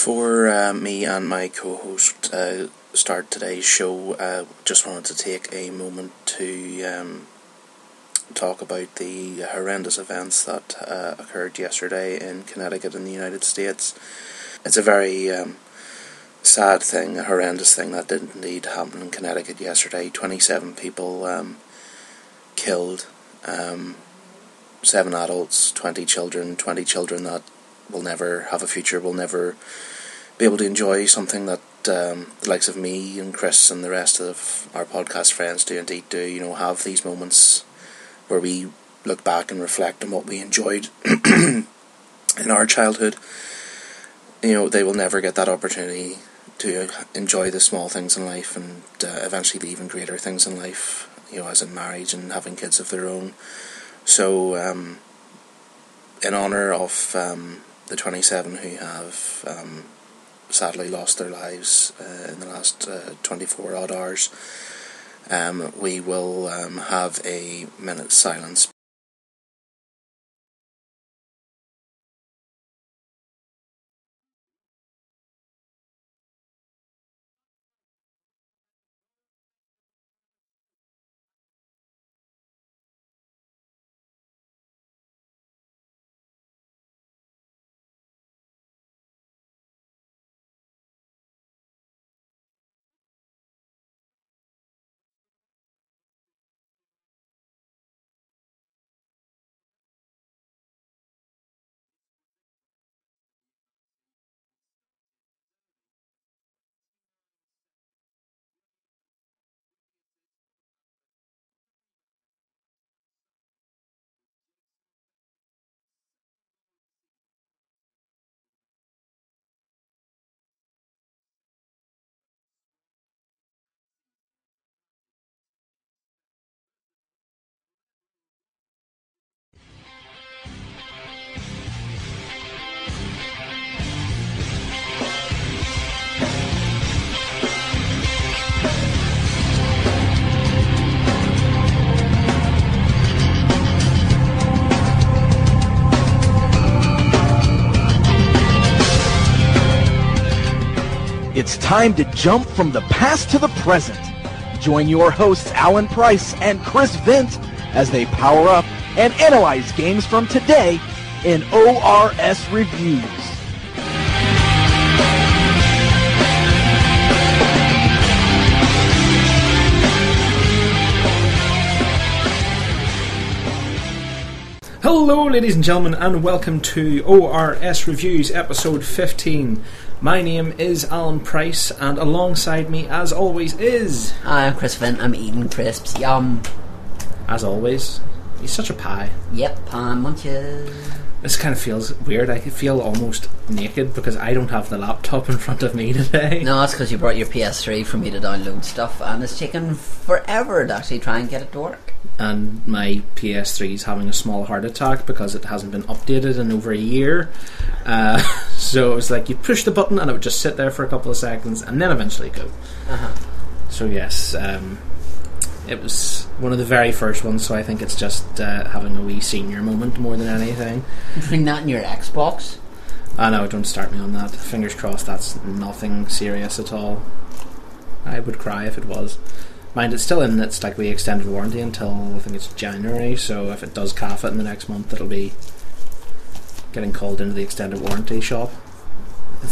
Before uh, me and my co-host uh, start today's show, uh, just wanted to take a moment to um, talk about the horrendous events that uh, occurred yesterday in Connecticut in the United States. It's a very um, sad thing, a horrendous thing that did indeed happen in Connecticut yesterday. 27 people um, killed, um, 7 adults, 20 children, 20 children that will never have a future, will never be able to enjoy something that um, the likes of me and Chris and the rest of our podcast friends do indeed do, you know, have these moments where we look back and reflect on what we enjoyed in our childhood. You know, they will never get that opportunity to enjoy the small things in life and uh, eventually the even greater things in life, you know, as in marriage and having kids of their own. So, um, in honour of um, the 27 who have um, sadly lost their lives uh, in the last uh, 24 odd hours, um, we will um, have a minute's silence. Time to jump from the past to the present. Join your hosts Alan Price and Chris Vint as they power up and analyze games from today in ORS Reviews. Hello, ladies and gentlemen, and welcome to ORS Reviews episode 15. My name is Alan Price, and alongside me, as always, is, Hi, I'm Chris Vint. I'm eating crisps. Yum. as always, he's such a pie. Yep, pie munches. This kind of feels weird. I feel almost naked because I don't have the laptop in front of me today. No, that's because you brought your PS3 for me to download stuff, and it's taken forever to actually try and get it to work. And my PS3 is having a small heart attack because it hasn't been updated in over a year. Uh, so it was like you push the button and it would just sit there for a couple of seconds and then eventually go. Uh-huh. So yes, um, it was one of the very first ones. So I think it's just uh, having a wee senior moment more than anything. Bring that in your Xbox. I know, don't start me on that. Fingers crossed, that's nothing serious at all. I would cry if it was. Mind it's still in its like the extended warranty until I think it's January. So if it does calf it in the next month, it'll be getting called into the extended warranty shop.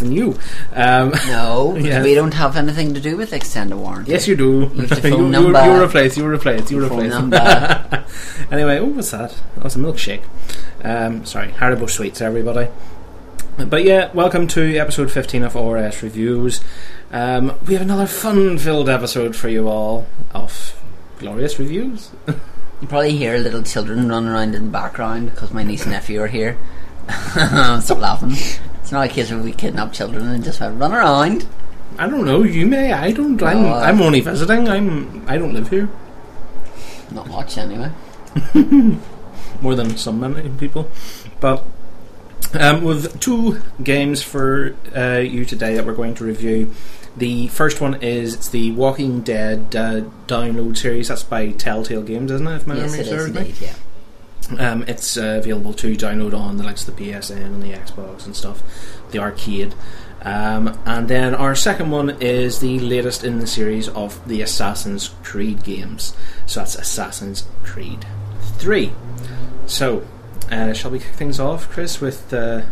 Than you. Um, No, Yes. we don't have anything to do with extended warranty. Yes, you do. You have you, phone you, number. you replace. You replace. You replace. number. anyway, oh, was that? That was a milkshake. Um, sorry, Haribo sweets, everybody. But yeah, welcome to episode 15 of ORS Reviews. Um, we have another fun-filled episode for you all of glorious reviews. You probably hear little children running around in the background because my niece and nephew are here. Stop laughing. It's not a case of we kidnap children and just have run around. I don't know. You may. I don't. I'm. No, I'm only visiting. I'm. I don't live here. Not much anyway. more than some many people. But um, with two games for uh, you today that we're going to review. The first one is it's the Walking Dead uh, download series. That's by Telltale Games, isn't it? If my yes, memory serves me. indeed. Yeah. Um, it's uh, available to download on the likes of the PSN and the Xbox and stuff, the arcade. Um, and then our second one is the latest in the series of the Assassin's Creed games. So that's Assassin's Creed 3. So, uh, shall we kick things off, Chris, with uh,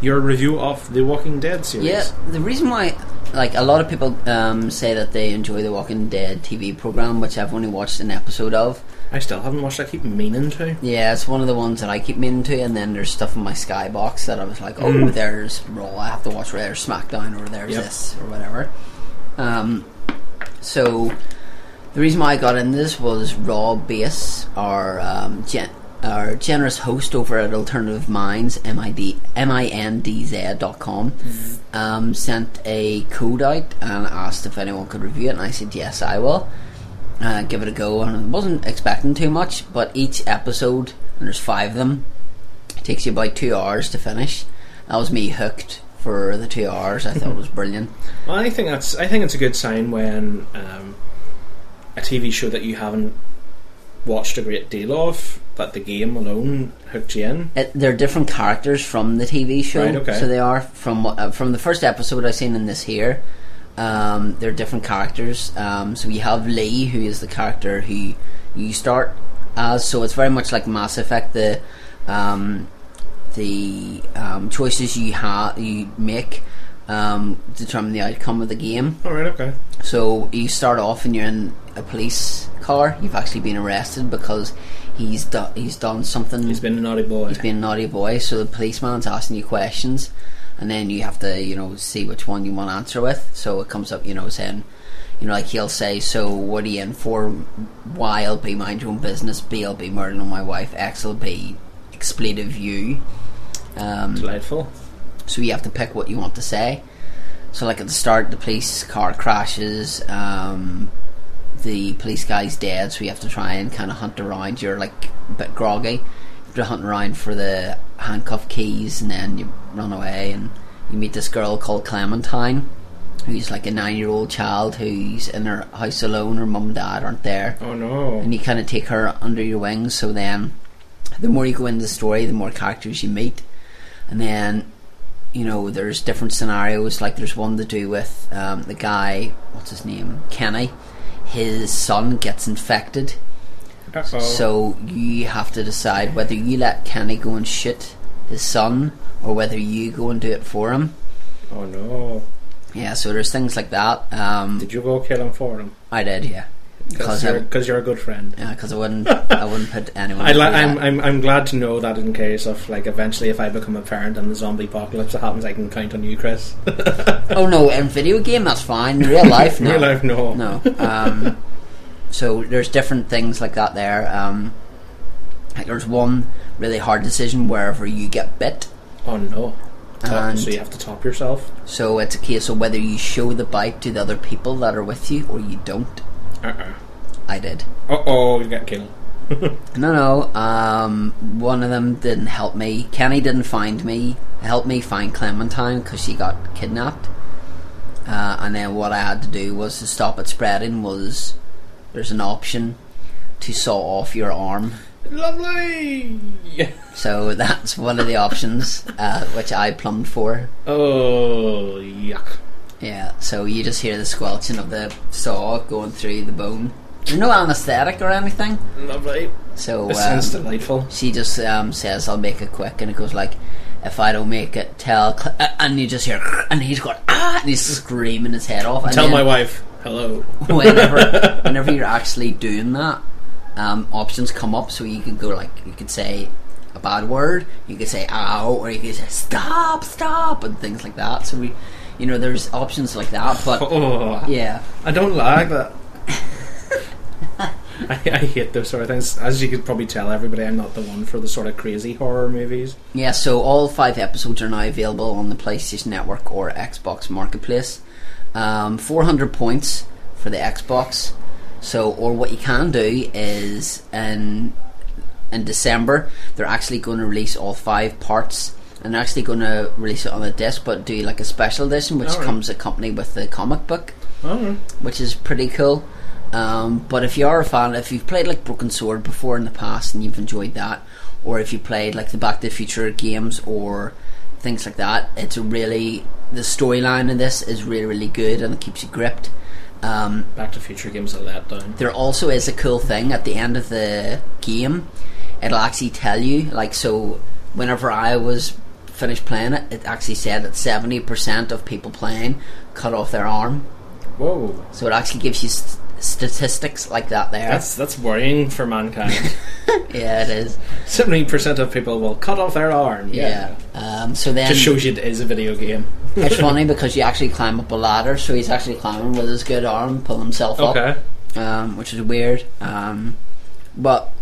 your review of the Walking Dead series? Yeah, the reason why, like, a lot of people um, say that they enjoy the Walking Dead TV program, which I've only watched an episode of. I still haven't watched. I keep meaning to. Yeah, it's one of the ones that I keep meaning to, and then there's stuff in my Skybox that I was like, oh, Mm. there's Raw, I have to watch, there's SmackDown, or there's Yep. this, or whatever. Um, so, the reason why I got in this was Raw Base, our, um, gen- our generous host over at Alternative Minds, M-I-D- M-I-N-D-Z.com, um, sent a code out and asked if anyone could review it, and I said, yes, I will uh, give it a go. And I wasn't expecting too much, but each episode, and there's five of them, takes you about two hours to finish. That was me hooked for the two hours. I thought it was brilliant. Well, I think that's. I think it's a good sign when um, a TV show that you haven't watched a great deal of that the game alone hooked you in. It, they're different characters from the TV show, Right, okay. so they are from what- uh, from the first episode I've seen in this here. Um, they're different characters. Um, so you have Lee, who is the character who you start as. So it's very much like Mass Effect. The um, the um, choices you have you make um, determine the outcome of the game. All right. Okay. So you start off and you're in a police car. You've actually been arrested because he's do- he's done something. He's been a naughty boy. He's been a naughty boy. So the policeman's asking you questions, and then you have to you know see which one you want to answer with. So it comes up you know saying. You know, like he'll say, "So what are you in for?" Y, I'll be mind your own business. B, I'll be murdering my wife. X, will be expletive you. Um, Delightful. so you have to pick what you want to say. So, like at the start, the police car crashes. Um, the police guy's dead, so you have to try and kind of hunt around. You're like a bit groggy. You have to hunt around for the handcuff keys, and then you run away and you meet this girl called Clementine, who's like a nine-year-old child who's in her house alone. Her mum and dad aren't there Oh no. and you kind of take her under your wings. So then, the more you go into the story, the more characters you meet, and then you know there's different scenarios. Like there's one to do with um, the guy, what's his name, Kenny. His son gets infected, Uh-oh. so you have to decide whether you let Kenny go and shoot his son or whether you go and do it for him. Oh no. Yeah, so there's things like that. Um, Did you go kill him for him? I did, yeah, Because you're, you're a good friend. yeah, because I wouldn't, I wouldn't put anyone. I li- I'm, I'm I'm glad to know that in case of like eventually if I become a parent and the zombie apocalypse happens, I can count on you, Chris. Oh no, in video game that's fine. In real life, no. Real life, no. No. Um, so there's different things like that there. Um, like there's one really hard decision wherever you get bit. Oh no. Top, And- so you have to top yourself. So it's a case of whether you show the bite to the other people that are with you or you don't. Uh-uh. I did. Uh oh, you got killed. No, no. Um, one of them didn't help me. Kenny didn't find me. Help me find Clementine because she got kidnapped. Uh, and then what I had to do was to stop it spreading. Was there's an option to saw off your arm. Lovely. So that's one of the options uh, which I plumbed for. Oh yuck. Yeah. So you just hear the squelching of the saw going through the bone. There's no anaesthetic or anything. Lovely. So This um, sounds delightful. she just um, says, "I'll make it quick," and it goes like, "If I don't make it, tell," Cl-, uh, and you just hear, and he's going, "Ah!" and he's screaming his head off. And Tell then my wife hello. whenever, whenever you're actually doing that, um, options come up, so you could go like, you could say a bad word, you could say "ow," or you could say "stop, stop," and things like that. So we, you know, there's options like that, but Oh, yeah. I don't like that. I, I hate those sort of things. As you could probably tell, everybody, I'm not the one for the sort of crazy horror movies. Yeah, so all five episodes are now available on the PlayStation Network or Xbox Marketplace. Um, 400 points for the Xbox. So, or what you can do is in in December they're actually going to release all five parts, and they're actually going to release it on a disc, but do like a special edition which Alright. comes accompanied with the comic book Oh, which is pretty cool. Um, but if you are a fan, if you've played like Broken Sword before in the past and you've enjoyed that, or if you played like the Back to the Future games or things like that, it's a really the storyline in this is really really good and it keeps you gripped. Um, Back to Future games a letdown. there also is a cool thing at the end of the game. It'll actually tell you, like, so whenever I was finished playing it, it actually said that 70% of people playing cut off their arm. Whoa, So it actually gives you st- statistics like that there. that's that's worrying for mankind. yeah, it is. Seventy percent of people will cut off their arm. Yeah. Um, so then just shows you it is a video game. it's funny because you actually climb up a ladder, so he's actually climbing with his good arm, pull himself up. Okay. um, which is weird. Um, but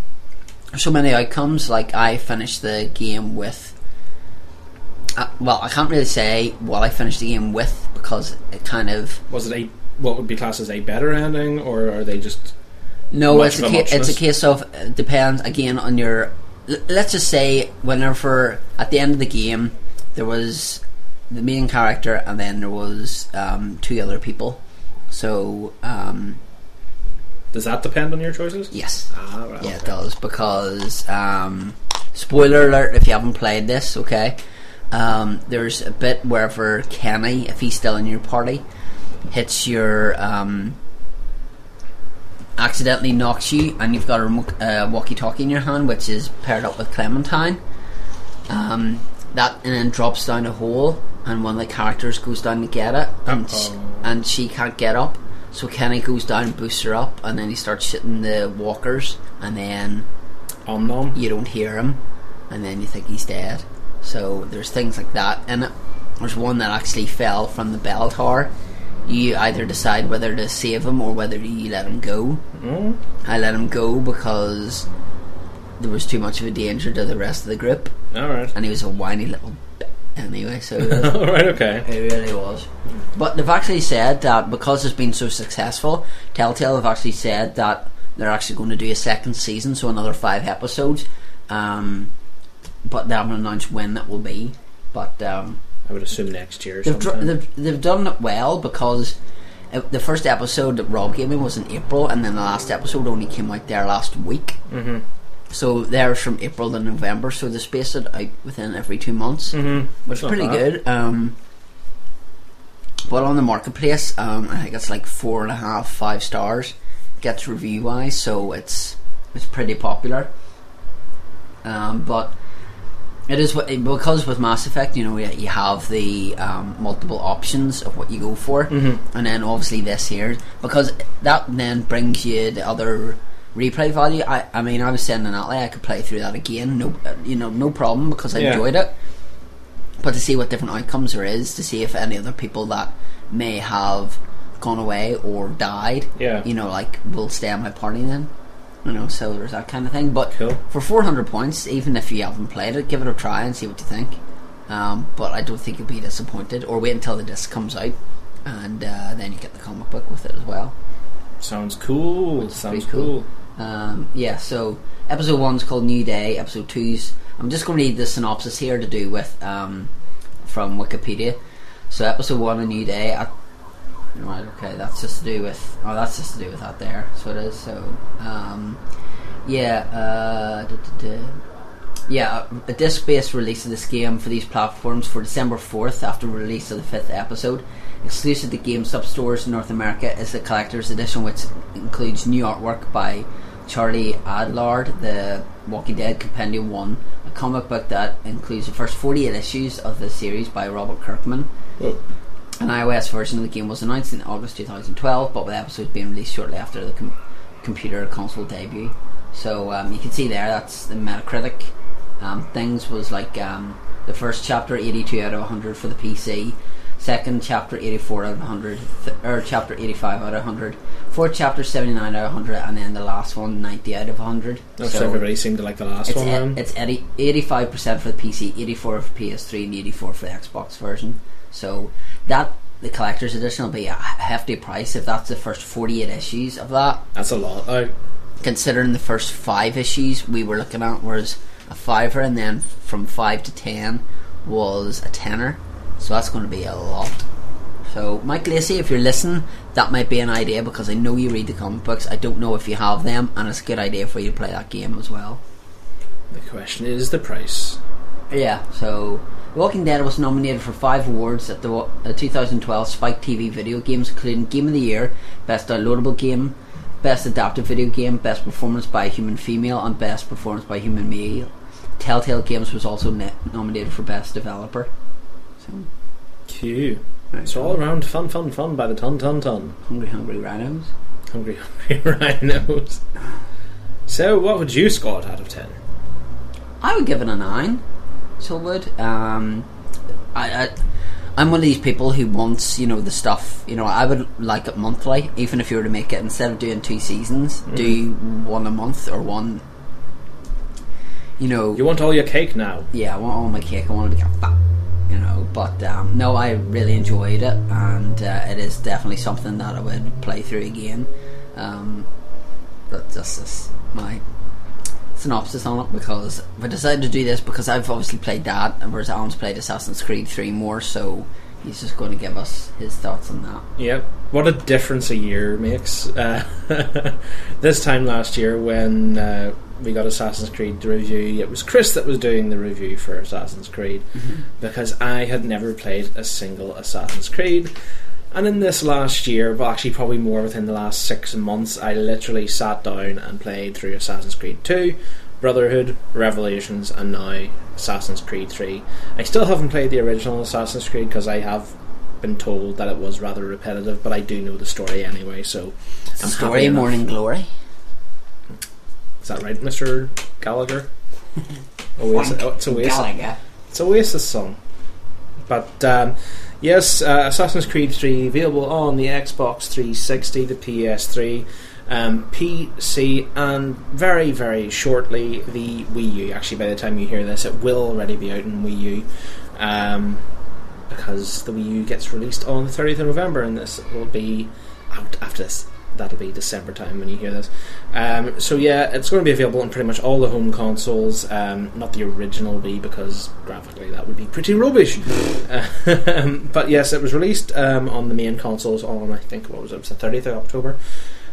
so many outcomes. Like I finished the game with. Uh, well, I can't really say what I finished the game with because it kind of Was it a what would be classed as a better ending, or are they just no. It's a a ca- it's a case of uh, depends again on your. l- Let's just say whenever at the end of the game there was the main character and then there was um, two other people. So um, does that depend on your choices? yes, Ah, right, Yeah, it does because um, spoiler alert if you haven't played this, okay. Um, there's a bit wherever Kenny, if he's still in your party, hits your um, accidentally knocks you, and you've got a remote, uh, walkie-talkie in your hand, which is paired up with Clementine. Um, that and then drops down a hole, and one of the characters goes down to get it, and sh- and she can't get up. So Kenny goes down and boosts her up, and then he starts shitting the walkers, and then Om nom. you don't hear him, and then you think he's dead. So there's things like that in it. There's one that actually fell from the bell tower. You either decide whether to save him or whether you let him go. Mm. I let him go because there was too much of a danger to the rest of the group, All right. and he was a whiny little bit anyway. So All right. Okay. It really was. But they've actually said that because it's been so successful, Telltale have actually said that they're actually going to do a second season, so another five episodes. Um, but they haven't announced when that will be. But um, I would assume next year. Or they've, dr- they've they've done it well because uh, the first episode that Rob gave me was in April, and then the last episode only came out there last week. Mhm. So they're from April to November, so they space it out within every two months Mhm. which is pretty bad. good. Um, but on the marketplace, um, I think it's like four and a half, five stars. Gets review wise, so it's it's pretty popular. Um, but it is what because with Mass Effect, you know, you, have the um, multiple options of what you go for, Mhm. and then obviously this here because that then brings you the other replay value. I, I mean, I was saying in Natalie, I could play through that again, no, uh, you know, no problem because I Yeah. enjoyed it. But to see what different outcomes there is, to see if any other people that may have gone away or died, Yeah. you know, like will stay on my party then. You know, so there's that kind of thing. But Cool. for 400 points, even if you haven't played it, give it a try and see what you think. Um, but I don't think you'll be disappointed. Or wait until the disc comes out, and uh, then you get the comic book with it as well. Sounds cool. Sounds cool. cool. Um, yeah, so episode one's called New Day. Episode two's I'm just going to read the synopsis here to do with um, from Wikipedia. So episode one, A New Day. I, right, okay, that's just to do with. Oh, that's just to do with that there. So it is. So um, yeah, uh, duh, duh, duh. yeah, a disc-based release of this game for these platforms for December fourth after release of the fifth episode. Exclusive to GameStop stores in North America is the collector's edition, which includes new artwork by Charlie Adlard, the Walking Dead Compendium One, a comic book that includes the first forty-eight issues of the series by Robert Kirkman. An iOS version of the game was announced in August 2012, but with episodes being released shortly after the com- computer console debut. So um, you can see there that's the Metacritic um, things was like um, the first chapter 82 out of 100 for the PC, second chapter 84 out of 100, th- or chapter 85 out of 100, fourth chapter 79 out of 100, and then the last one 90 out of 100. That's everybody seemed to like the last It's, one. e- it's 80, 85% for the PC, 84 for PS3, and 84 for the Xbox version. So that the collector's edition will be a hefty price if that's the first 48 issues of that. That's a lot. Like, Considering the first five issues we were looking at was a fiver, and then from five to ten was a tenner. So that's going to be a lot. So, Mike Lacey, if you're listening, that might be an idea because I know you read the comic books. I don't know if you have them, and it's a good idea for you to play that game as well. the question is the price. Yeah, so Walking Dead was nominated for five awards at the uh, 2012 Spike TV Video Games, including Game of the Year, Best Downloadable Game, Best Adaptive Video Game, Best Performance by a Human Female, and Best Performance by Human Male. Telltale Games was also ne- nominated for Best Developer. So, Q. right. So all around fun, fun, fun by the ton, ton, ton. Hungry Hungry Rhinos. Hungry, hungry rhinos. So, what would you score it out of 10? I would give it a nine. So would. Um, I, I, I'm one of these people who wants, you know, the stuff. You know, I would like it monthly, even if you were to make it instead of doing two seasons, do one a month or one. You know, You want all your cake now? yeah, I want all my cake. I want it to get fat. You know, but um, no, I really enjoyed it, and uh, it is definitely something that I would play through again. Um, but just is my synopsis on it because I decided to do this because I've obviously played that, and whereas Alan's played Assassin's Creed 3 more, so he's just going to give us his thoughts on that. Yep. What a difference a year makes. Uh, this time last year, when uh, we got Assassin's Creed the review, it was Chris that was doing the review for Assassin's Creed because I had never played a single Assassin's Creed. And in this last year, well, actually, probably more within the last six months, I literally sat down and played through Assassin's Creed 2, Brotherhood, Revelations, and now Assassin's Creed 3. I still haven't played the original Assassin's Creed because I have been told that it was rather repetitive, but I do know the story anyway, so I'm Story. Morning Glory. Is that right, Mr. Gallagher? Oasis, oh, it's Oasis. Galaga. It's Oasis song. But um, yes, uh, Assassin's Creed 3 available on the Xbox 360, the PS3, um, PC, and very, very shortly the Wii U. Actually, by the time you hear this, it will already be out in Wii U. Um, because the Wii U gets released on the 30th of November, and this will be out after this. That'll be December time when you hear this. Um, so yeah, it's going to be available on pretty much all the home consoles. Um, not the original Wii because graphically that would be pretty rubbish. Um, but yes, it was released um, on the main consoles on I think what was it? It was the 30th of October,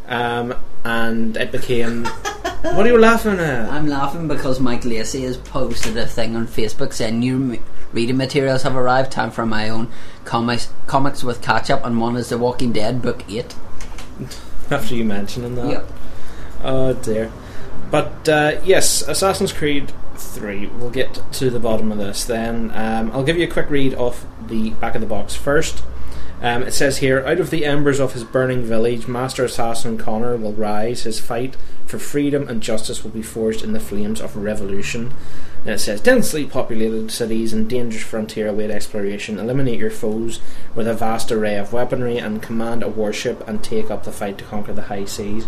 um, and it became. what are you laughing at? I'm laughing because Mike Lacey has posted a thing on Facebook saying new reading materials have arrived. Time for my own comics comics with catch up, and one is The Walking Dead book eight. After you mentioning that. Yep. Oh dear. But uh, yes, Assassin's Creed 3. We'll get to the bottom of this then. Um, I'll give you a quick read off the back of the box first. Um, it says here Out of the embers of his burning village, Master Assassin Connor will rise. His fight for freedom and justice will be forged in the flames of revolution. And it says Densely populated cities and dangerous frontier await exploration. Eliminate your foes with a vast array of weaponry and command a warship and take up the fight to conquer the high seas.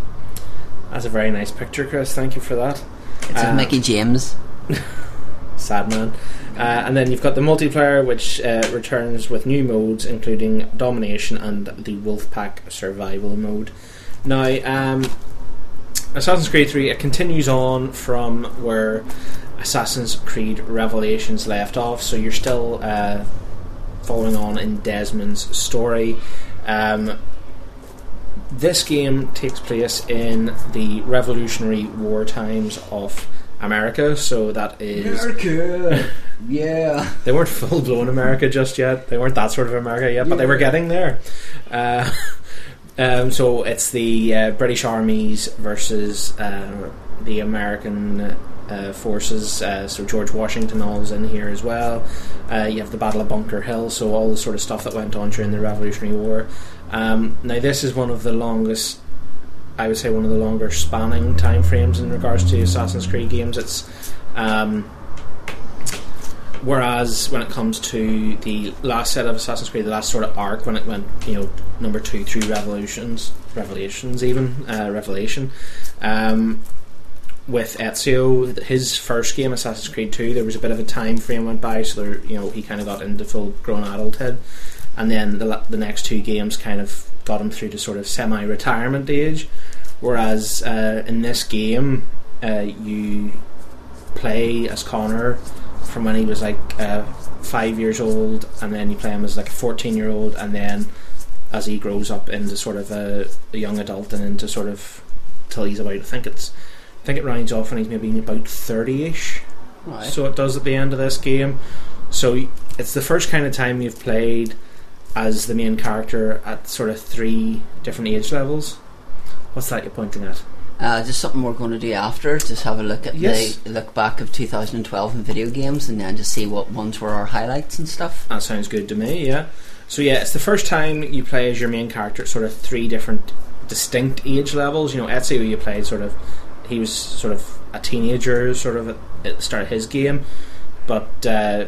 That's a very nice picture, Chris. Thank you for that. It's Uh, of Mickey James. Sad man. Uh, and then you've got the multiplayer, which uh, returns with new modes, including domination and the Wolfpack survival mode. Now, um, Assassin's Creed 3 it continues on from where Assassin's Creed Revelations left off, so you're still uh, following on in Desmond's story. Um, this game takes place in the Revolutionary War times of America, so that is America. yeah. they weren't full blown America just yet. They weren't that sort of America yet, but they were getting there. Uh, um, so it's the uh, British armies versus uh, the American uh, forces. Uh, so George Washington all all's in here as well. Uh, you have the Battle of Bunker Hill. So all the sort of stuff that went on during the Revolutionary War. Um, now this is one of the longest. I would say one of the longer spanning time frames in regards to Assassin's Creed games. It's um, Whereas when it comes to the last set of Assassin's Creed, the last sort of arc, when it went, you know, number two through Revolutions, Revelations even, uh, Revelation, um, with Ezio, his first game, Assassin's Creed 2, there was a bit of a time frame went by, so there, you know, he kind of got into full grown adulthood. And then the, the next two games kind of got him through to sort of semi retirement age. Whereas uh, in this game, uh, you play as Connor from when he was like uh, five years old, and then you play him as like a fourteen year old, and then as he grows up into sort of a, a young adult and into sort of till he's about I think it's think it rounds off when he's maybe about thirty ish. Right. So it does at the end of this game. So it's the first kind of time you've played as the main character at sort of three different age levels. What's that you're pointing at? Uh, just something we're going to do after. Just have a look at Yes. the look back of 2012 in video games, and then just see what ones were our highlights and stuff. That sounds good to me, yeah. So yeah, it's the first time you play as your main character at sort of three different distinct age levels. You know, Ezio you played sort of he was sort of a teenager sort of at, the start of his game. But uh,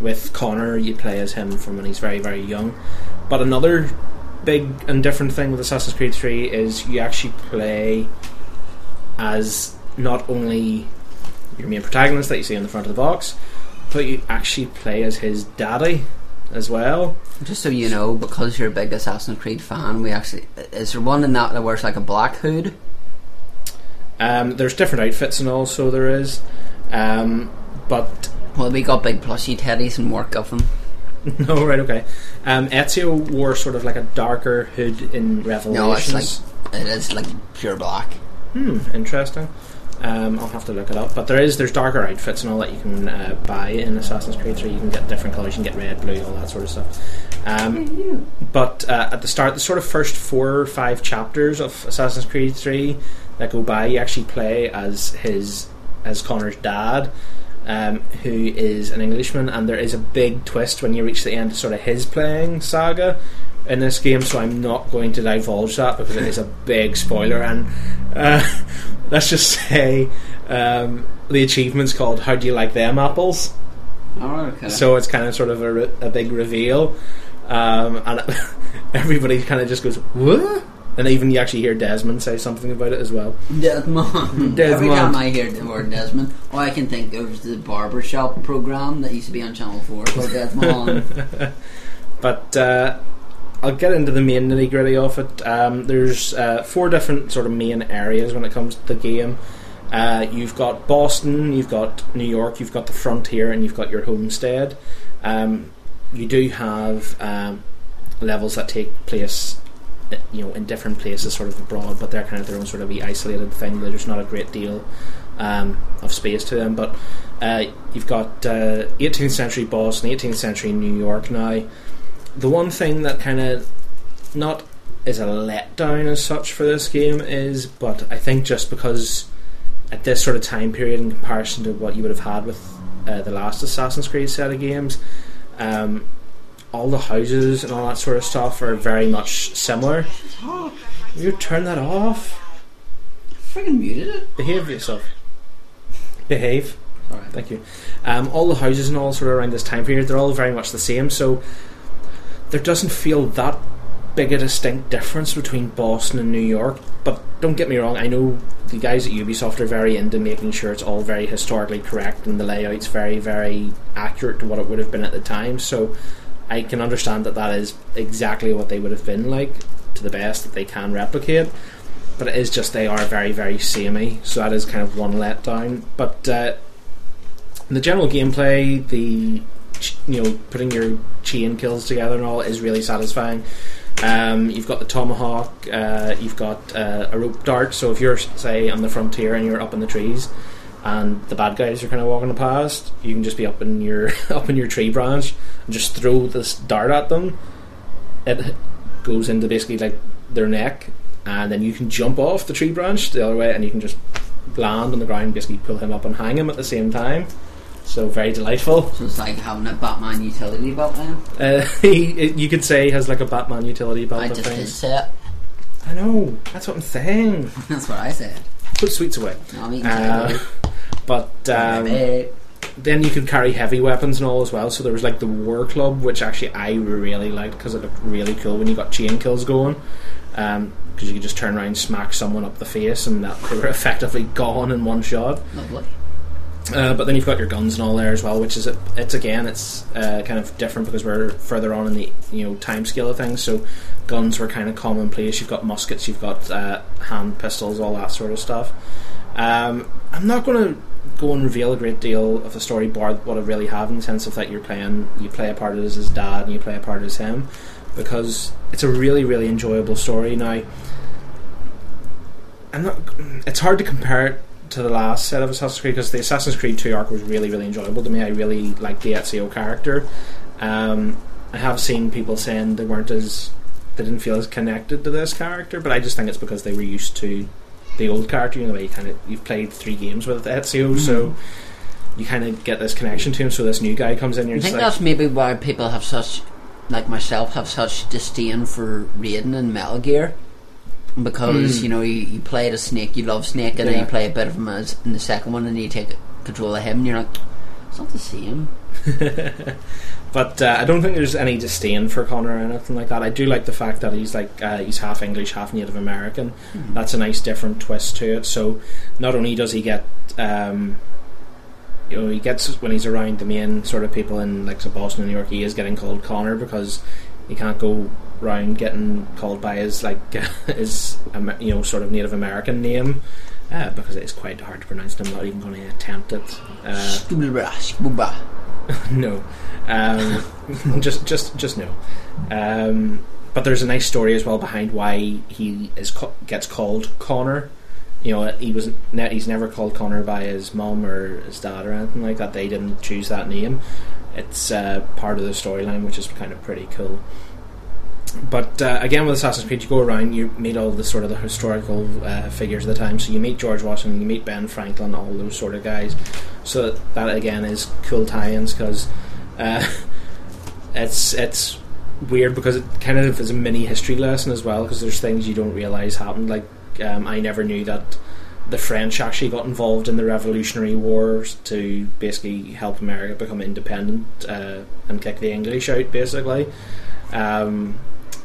with Connor you play as him from when he's very, very young. But another big and different thing with Assassin's Creed 3 is you actually play as not only your main protagonist that you see on the front of the box, but you actually play as his daddy as well. Just so you know, because you're a big Assassin's Creed fan, we actually is there one in that that wears like a black hood? Um, there's different outfits and all, so there is. Um, but Well, we got big plushy teddies and work of them. no, right, okay. Um, Ezio wore sort of like a darker hood in Revelations. No, it's like it is like pure black. Hmm, interesting. Um, I'll have to look it up. But there is there's darker outfits and all that you can uh, buy in Assassin's Creed 3. You can get different colours. You can get red, blue, all that sort of stuff. Um, but uh, at the start, the sort of first four or five chapters of Assassin's Creed 3 that go by, you actually play as his as Connor's dad. Um, who is an Englishman, and there is a big twist when you reach the end of sort of his playing saga in this game. So I'm not going to divulge that because it is a big spoiler. And uh, let's just say um, the achievement's called "How do you like them apples?" Oh, okay. So it's kind of sort of a, re- a big reveal, um, and everybody kind of just goes what? And even you actually hear Desmond say something about it as well. Desmond. Every time I hear the word Desmond, all I can think of is the barbershop program that used to be on Channel 4 called Desmond. But uh, I'll get into the main nitty gritty of it. Um, there's uh, four different sort of main areas when it comes to the game. Uh, you've got Boston, you've got New York, you've got the frontier, and you've got your homestead. Um, you do have um, levels that take place, you know, in different places, sort of abroad, but they're kind of their own sort of isolated thing. There's not a great deal um, of space to them. But uh, you've got uh, 18th century Boston, 18th century New York now the one thing that kind of not is a letdown as such for this game is, but I think just because at this sort of time period in comparison to what you would have had with uh, the last Assassin's Creed set of games, um, all the houses and all that sort of stuff are very much similar. You turn that off. Friggin' muted it. Behave yourself. Behave. Sorry. Thank you. Um, all the houses and all sort of around this time period, they're all very much the same. So there doesn't feel that big a distinct difference between Boston and New York. But don't get me wrong, I know the guys at Ubisoft are very into making sure it's all very historically correct and the layout's very, very accurate to what it would have been at the time. So I can understand that that is exactly what they would have been like to the best that they can replicate. But it is just they are very, very samey, so that is kind of one letdown. But uh, the general gameplay, the you know putting your chain kills together and all is really satisfying. Um, you've got the tomahawk, uh, you've got uh, a rope dart. So if you're say on the frontier and you're up in the trees, and the bad guys are kind of walking past, you can just be up in your up in your tree branch and just throw this dart at them. It goes into basically like their neck, and then you can jump off the tree branch the other way, and you can just land on the ground, basically pull him up and hang him at the same time. So very delightful. So it's like having a Batman utility belt then. Uh, he, you could say he has like a Batman utility belt I just did say it. I know. That's what I'm saying. That's what I said. Put sweets away. No, I'm eating Uh. But um, then you could carry heavy weapons and all as well. So there was like the War Club, which actually I really liked because it looked really cool when you got chain kills going. Because you could just turn around, smack someone up the face, and that they were effectively gone in one shot. Lovely. Uh, but then you've got your guns and all there as well, which is it's again it's uh, kind of different because we're further on in the you know time scale of things. So guns were kind of commonplace. You've got muskets, you've got uh, hand pistols, all that sort of stuff. Um, I'm not going to go and reveal a great deal of the story bar what I really have in the sense of that you're playing you play a part as his dad and you play a part as him because it's a really really enjoyable story now. I'm not. It's hard to compare it to the last set of Assassin's Creed because the Assassin's Creed 2 arc was really, really enjoyable to me. I really liked the Ezio character. Um, I have seen people saying they weren't as they didn't feel as connected to this character, but I just think it's because they were used to the old character. You know, you kind of you've played three games with Ezio, so you kind of get this connection to him. So this new guy comes in, you're I think like, that's maybe why people have such, like myself, have such disdain for Raiden and Metal Gear. Because, Mm. you know, you, you play as Snake, you love Snake, and then you play a bit of him as in the second one, and you take control of him, and you're like, it's not the same. But uh, I don't think there's any disdain for Connor or anything like that. I do like the fact that he's like uh, he's half English, half Native American. That's a nice different twist to it. So not only does he get, um, you know, he gets when he's around the main sort of people in like so Boston, New York, he is getting called Connor because he can't go round getting called by his like his you know sort of Native American name. Uh, because it's quite hard to pronounce, and I'm not even going to attempt it. Uh, no, um, just just just no. Um, but there's a nice story as well behind why he is ca- gets called Connor. You know, he was ne- he's never called Connor by his mum or his dad or anything like that. They didn't choose that name. It's uh, part of the storyline, which is kind of pretty cool. But uh, again, with Assassin's Creed, you go around, you meet all the sort of the historical uh, figures of the time. So you meet George Washington, you meet Ben Franklin, all those sort of guys. So that again is cool tie-ins because uh, it's it's weird because it kind of is a mini history lesson as well because there's things you don't realize happened. Like um, I never knew that the French actually got involved in the Revolutionary Wars to basically help America become independent uh, and kick the English out, basically. Um,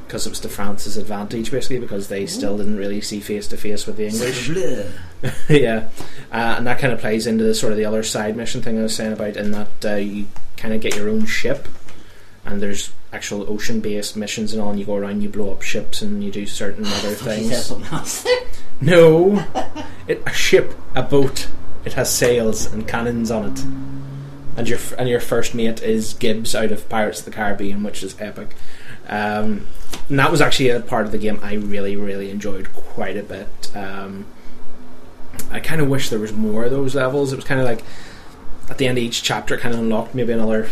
because it was to France's advantage, basically, because they still didn't really see face to face with the English. yeah, uh, and that kind of plays into the sort of the other side mission thing I was saying about, in that uh, you kind of get your own ship, and there's actual ocean based missions and all, and you go around, you blow up ships, and you do certain other things. No, it, a ship, a boat. It has sails and cannons on it, and your and your first mate is Gibbs out of Pirates of the Caribbean, which is epic. Um, and that was actually a part of the game I really, really enjoyed quite a bit. Um, I kind of wish there was more of those levels. It was kind of like at the end of each chapter, it kind of unlocked maybe another,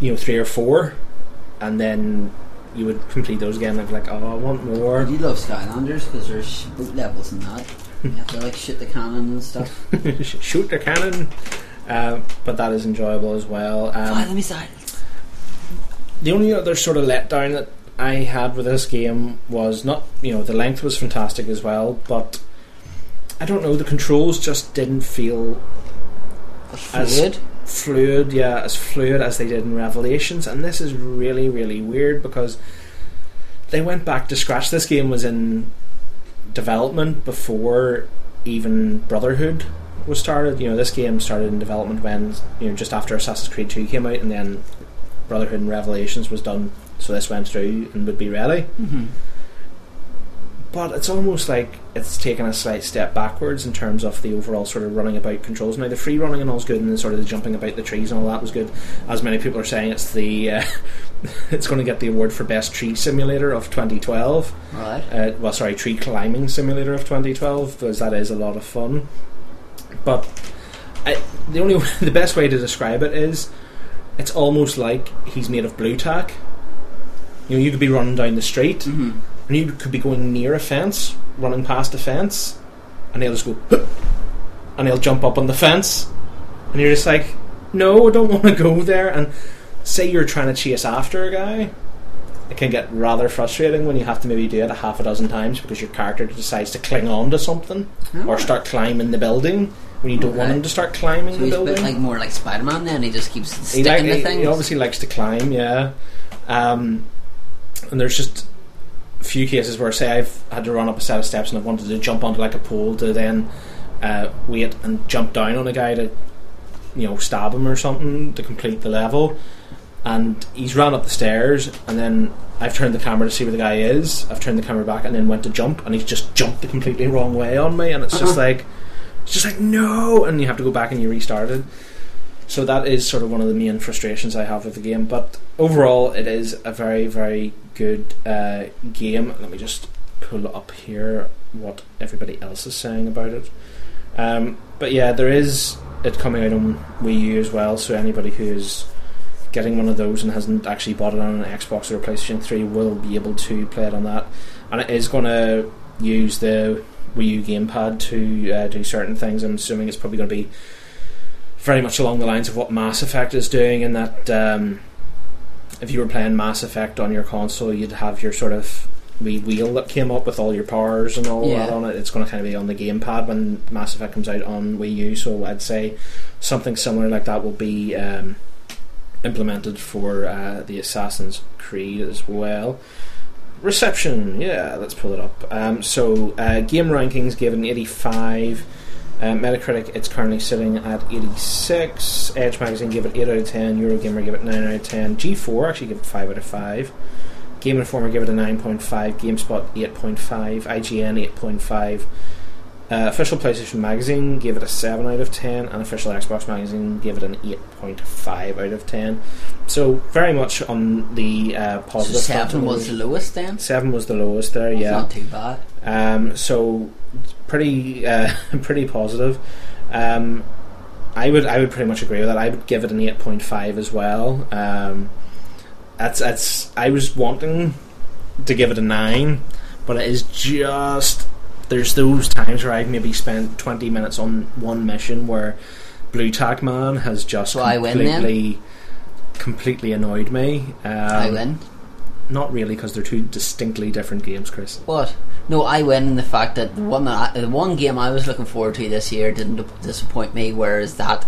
you know, three or four, and then you would complete those again. And I'd be like, oh, I want more. You love Skylanders because there's boat levels in that. You have to like shoot the cannon and stuff. shoot the cannon. Uh, but that is enjoyable as well. Fire Um, the missiles. The only other sort of letdown that I had with this game was not, you know, the length was fantastic as well, but I don't know, the controls just didn't feel as Fluid. fluid, yeah, as fluid as they did in Revelations, and this is really, really weird because they went back to scratch. This game was in development before even Brotherhood was started. You know, this game started in development when you know just after Assassin's Creed Two came out, and then Brotherhood and Revelations was done. So this went through and would be ready. Mm-hmm. But it's almost like it's taken a slight step backwards in terms of the overall sort of running about controls. Now the free running and all's good, and the sort of the jumping about the trees and all that was good. As many people are saying, it's the uh, it's going to get the award for best tree simulator of 2012. Right. Uh, well, sorry, tree climbing simulator of 2012 because that is a lot of fun. But I, the only the best way to describe it is it's almost like he's made of Blu Tack. You know, you could be running down the street Mm-hmm. and you could be going near a fence, running past a fence, and he'll just go, "Hup," and he'll jump up on the fence, and you're just like, no, I don't want to go there. And say you're trying to chase after a guy, it can get rather frustrating when you have to maybe do it a half a dozen times because your character decides to cling on to something or Ah. start climbing the building when you don't want him to start climbing So the he's a building. bit like more like Spider Man then, he just keeps He, sticking like, to he, things. he obviously likes to climb, yeah. Um, and there's just a few cases where, say, I've had to run up a set of steps and I've wanted to jump onto like a pole to then uh, wait and jump down on a guy to, you know, stab him or something to complete the level. And he's ran up the stairs, and then I've turned the camera to see where the guy is. I've turned the camera back and then went to jump, and he's just jumped the completely wrong way on me, and it's just Uh-huh. like, it's just like no, and you have to go back and you restart it. So that is sort of one of the main frustrations I have with the game. But overall, it is a very, very good uh, game. Let me just pull up here what everybody else is saying about it. Um, but yeah, there is it coming out on Wii U as well. So anybody who is getting one of those and hasn't actually bought it on an Xbox or a PlayStation 3 will be able to play it on that. And it is going to use the Wii U gamepad to uh, do certain things. I'm assuming it's probably going to be very much along the lines of what Mass Effect is doing, in that um, if you were playing Mass Effect on your console, you'd have your sort of wee wheel that came up with all your powers and all Yeah. that on it. It's going to kind of be on the gamepad when Mass Effect comes out on Wii U. So I'd say something similar like that will be um, implemented for uh, the Assassin's Creed as well. Reception, yeah, let's pull it up. Um, so, uh, game rankings given 85. Uh, Metacritic, it's currently sitting at 86. Edge Magazine give it 8 out of 10. Eurogamer give it 9 out of 10. G4 actually give it 5 out of 5. Game Informer give it a 9.5. GameSpot 8.5. IGN 8.5. Uh, official PlayStation Magazine gave it a 7 out of 10, and official Xbox Magazine gave it an 8.5 out of 10. So, very much on the uh, positive seven of was the lowest then. Seven was the lowest there, It's yeah. not too bad. Um, so pretty uh, pretty positive. Um, I would I would pretty much agree with that. I would give it an eight point five as well. Um, that's that's I was wanting to give it a nine, but it is just there's those times where I've maybe spent twenty minutes on one mission where Blu Tack Man has just So I win then? completely completely annoyed me. Um, I win. Not really, because they're two distinctly different games, Chris. What? No, I win in the fact that the one that I, the one game I was looking forward to this year didn't disappoint me, whereas that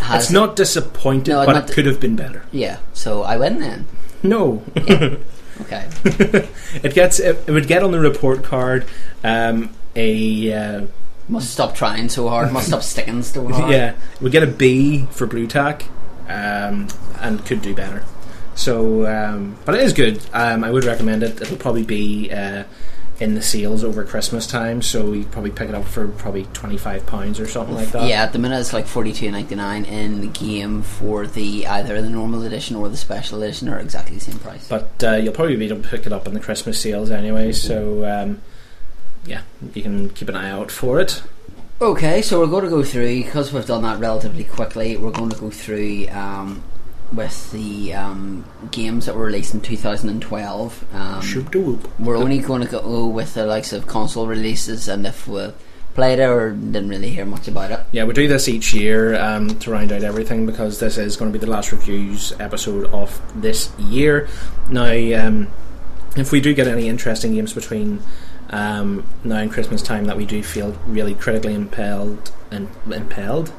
has It's not disappointed, No, but not it could have been better. Yeah, so I win then. No, Okay. it gets it, it would get on the report card. Um, a uh, must stop trying so hard. Must stop sticking so hard. yeah, it would get a B for Blu Tack, um, and could do better. So, um, but it is good. Um, I would recommend it. It'll probably be uh, in the sales over Christmas time, so you probably pick it up for probably twenty five pounds or something like that. Yeah, at the minute it's like forty two ninety nine in the game for the either the normal edition or the special edition are exactly the same price. But uh, you'll probably be able to pick it up in the Christmas sales anyway. So um, yeah, you can keep an eye out for it. Okay, so we're going to go through because we've done that relatively quickly. We're going to go through um, with the um, games that were released in 2012. Um, Shoop de whoop. we're only going to go with the likes of console releases, and if we played it or didn't really hear much about it. Yeah, we do this each year um, to round out everything because this is going to be the last reviews episode of this year. Now, um, if we do get any interesting games between um, now and Christmas time that we do feel really critically impelled and impelled,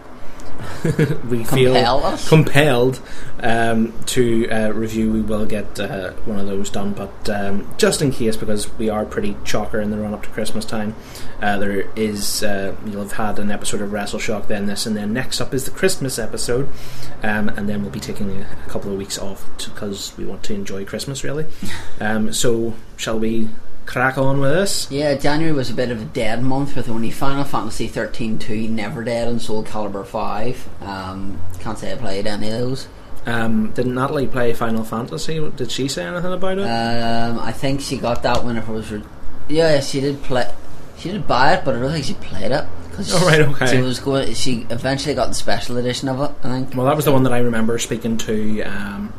we feel Compel compelled um, to uh, review, we will get uh, one of those done. But um, just in case, because we are pretty chocker in the run up to Christmas time, uh, there is uh, you'll have had an episode of Wrestle Shock, then this, and then next up is the Christmas episode, um, and then we'll be taking a, a couple of weeks off because we want to enjoy Christmas, really. Um, so, shall we crack on with this? Yeah, January was a bit of a dead month with only Final Fantasy 13 2, Never Dead, and Soul Calibur 5. Um, can't say I played any of those. Um, did Natalie play Final Fantasy? Did she say anything about it? Um, I think she got that whenever it was. Re- yeah, she did play. She did buy it, but I don't think she played it. Cause Oh, right, okay. She was going. She eventually got the special edition of it. I think. Well, that was the one that I remember speaking to um,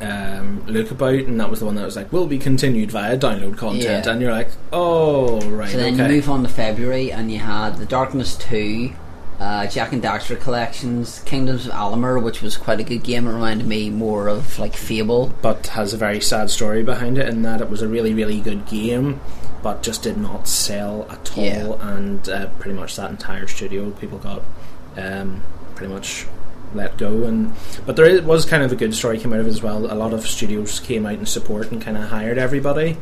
um, Luke about, and that was the one that was like, "Will be continued via download content." Yeah. And you're like, "Oh, right, So then okay." you move on to February, and you had the Darkness Two, uh, Jack and Daxter collections, Kingdoms of Amalur, which was quite a good game. It reminded me more of like Fable. but has a very sad story behind it in that it was a really, really good game, but just did not sell at all, Yeah. and uh, pretty much that entire studio people got um, pretty much let go. And but there was kind of a good story came out of it as well. A lot of studios came out in support and kind of hired everybody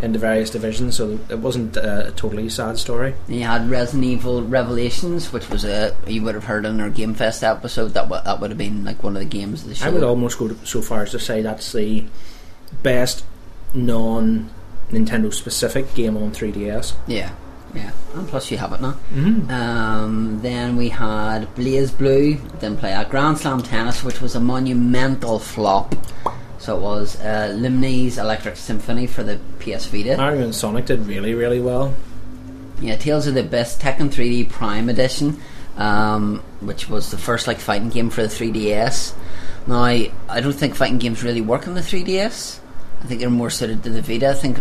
into various divisions, so it wasn't uh, a totally sad story. You had Resident Evil Revelations, which was a you would have heard in our Game Fest episode. That wa- that would have been like one of the games of the show. I would almost go to, so far as to say that's the best non Nintendo specific game on 3DS. Yeah, yeah. And plus, you have it now. Um, then we had BlazBlue. Then play at Grand Slam Tennis, which was a monumental flop. So it was uh, Lumines Electric Symphony for the PS Vita. Mario and Sonic did really, really well. Yeah, Tales of the Abyss Tekken 3D Prime Edition, um, which was the first like fighting game for the 3DS. Now, I, I don't think fighting games really work on the 3DS. I think they're more suited to the Vita. I think,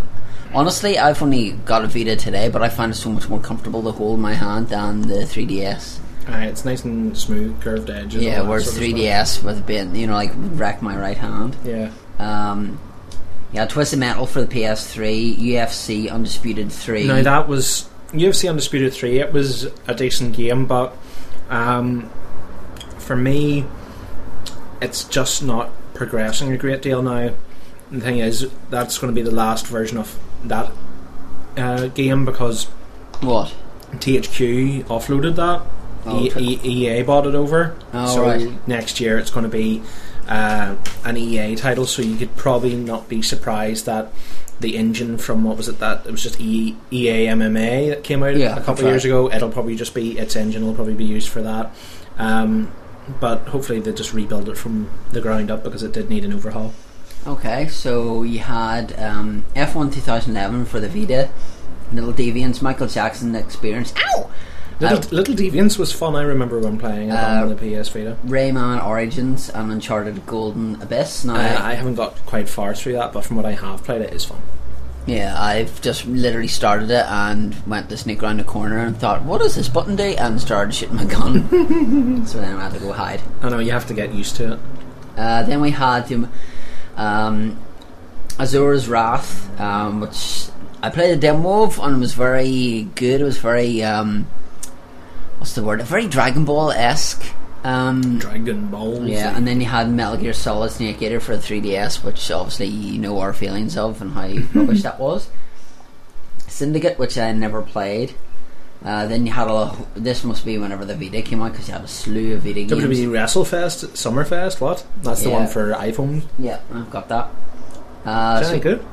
honestly, I've only got a Vita today, but I find it so much more comfortable to hold in my hand than the 3DS. Aye, it's nice and smooth, curved edges. Yeah, whereas sort of 3DS with being, you know, like wreck my right hand. Yeah. Um, yeah, Twisted Metal for the PS3, UFC Undisputed 3. Now that was UFC Undisputed Three. It was a decent game, but um, for me, it's just not progressing a great deal now. The thing is, that's going to be the last version of that uh, game because what? THQ offloaded that. Oh, E- E- EA bought it over. Oh, so right. next year it's going to be uh, an EA title. So you could probably not be surprised that the engine from what was it that it was just e- EA MMA that came out Yeah, a couple of years right. ago. It'll probably just be its engine will probably be used for that. Um, but hopefully they just rebuild it from the ground up because it did need an overhaul. Okay, so you had um, F1 2011 for the Vita, Little Deviants, Michael Jackson Experience, ow! Little, Uh, Little Deviants was fun. I remember when playing it Uh, on the PS Vita. Rayman Origins, and Uncharted Golden Abyss. Now, I, I haven't got quite far through that, but from what I have played, it is fun. yeah, I've just literally started it and went to sneak around the corner and thought, what does this button do? And started shooting my gun. so then I had to go hide. I know you have to get used to it. Uh, then we had um, um, Asura's Wrath, um, which I played a demo of and it was very good. It was very um, what's the word? A Very Dragon Ball esque. Um, Dragon Ball. yeah, and then you had Metal Gear Solid Snake Eater for the 3DS, which obviously you know our feelings of and how rubbish that was. Syndicate, which I never played. Uh, then you had a lot. This must be whenever the Vita came out because you had a slew of Vita games. WWE WrestleFest, Summerfest. What? That's the Yeah. one for iPhone. Yeah, I've got that. Uh, Is so- that good?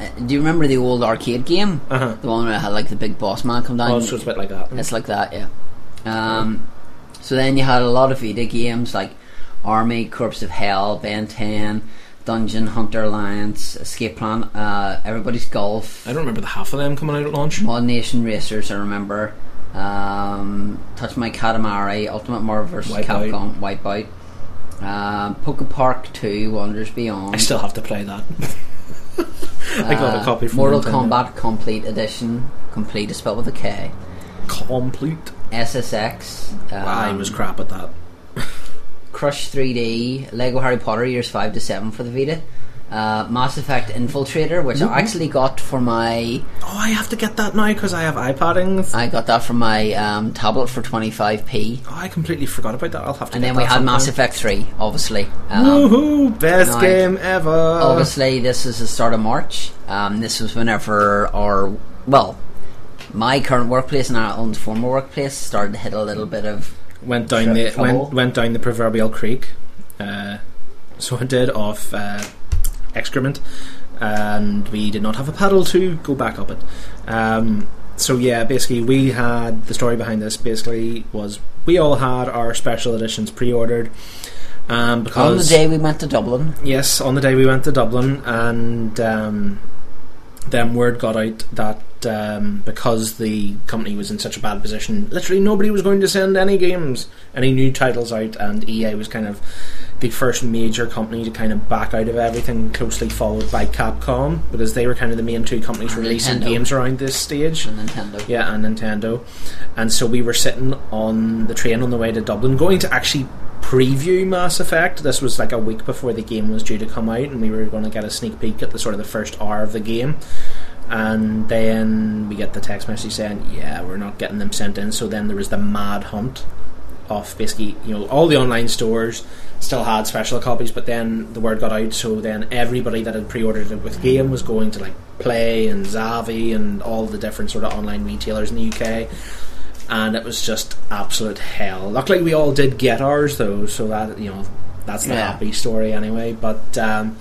Uh, do you remember the old arcade game? Uh huh. The one where it had like the big boss man come down. Oh, so it's a bit like that. it's like that, yeah. Um, so then you had a lot of Vita games like Army, Corpse of Hell, Ben 10, Dungeon Hunter Alliance, Escape Plan, uh, Everybody's Golf, I don't remember the half of them coming out at launch. Mod Nation Racers. I remember. Um, Touch My Katamari, Ultimate Marvel vs. Wipeout. Capcom, Wipeout. Um, Poke Park 2, Wonders Beyond. I still have to play that. I got a Uh, copy from Mortal Nintendo. Kombat Complete Edition. Complete is spelled with a K. Complete. SSX. Um, I was crap at that. Crush 3D. Lego Harry Potter years 5 to 7 for the Vita. Uh, Mass Effect Infiltrator, which I actually got for my. Oh, I have to get that now because I have iPadding. I got that for my um, tablet for 25p. Oh, I completely forgot about that. I'll have to. And get then we had Mass. Effect 3, obviously. Um, Woohoo! Best game ever. obviously, this is the start of March. Um, this was whenever our. Well, my current workplace and Alan's former workplace started to hit a little bit of went down the went went down the proverbial creek. Uh, so I did off uh, excrement, and we did not have a paddle to go back up it. Um, so yeah, basically we had the story behind this. Basically was we all had our special editions pre-ordered. Um, because On the day we went to Dublin, Yes, on the day we went to Dublin, and um, then word got out that um, because the company was in such a bad position, literally nobody was going to send any games, any new titles out, and EA was kind of the first major company to kind of back out of everything, closely followed by Capcom, because they were kind of the main two companies And releasing Nintendo. games around this stage. and Nintendo. Yeah, and Nintendo. And so we were sitting on the train on the way to Dublin, going to actually preview Mass Effect. This was like a week before the game was due to come out, and we were going to get a sneak peek at the sort of the first hour of the game. And then we get the text message saying, "Yeah, we're not getting them sent in." So then there was the mad hunt of basically, you know, all the online stores still had special copies, but then the word got out, so then everybody that had pre-ordered it with game was going to like Play and Zavvi and all the different sort of online retailers in the UK, and it was just absolute hell. Luckily, we all did get ours though, so that you know that's the Yeah. happy story anyway. But um,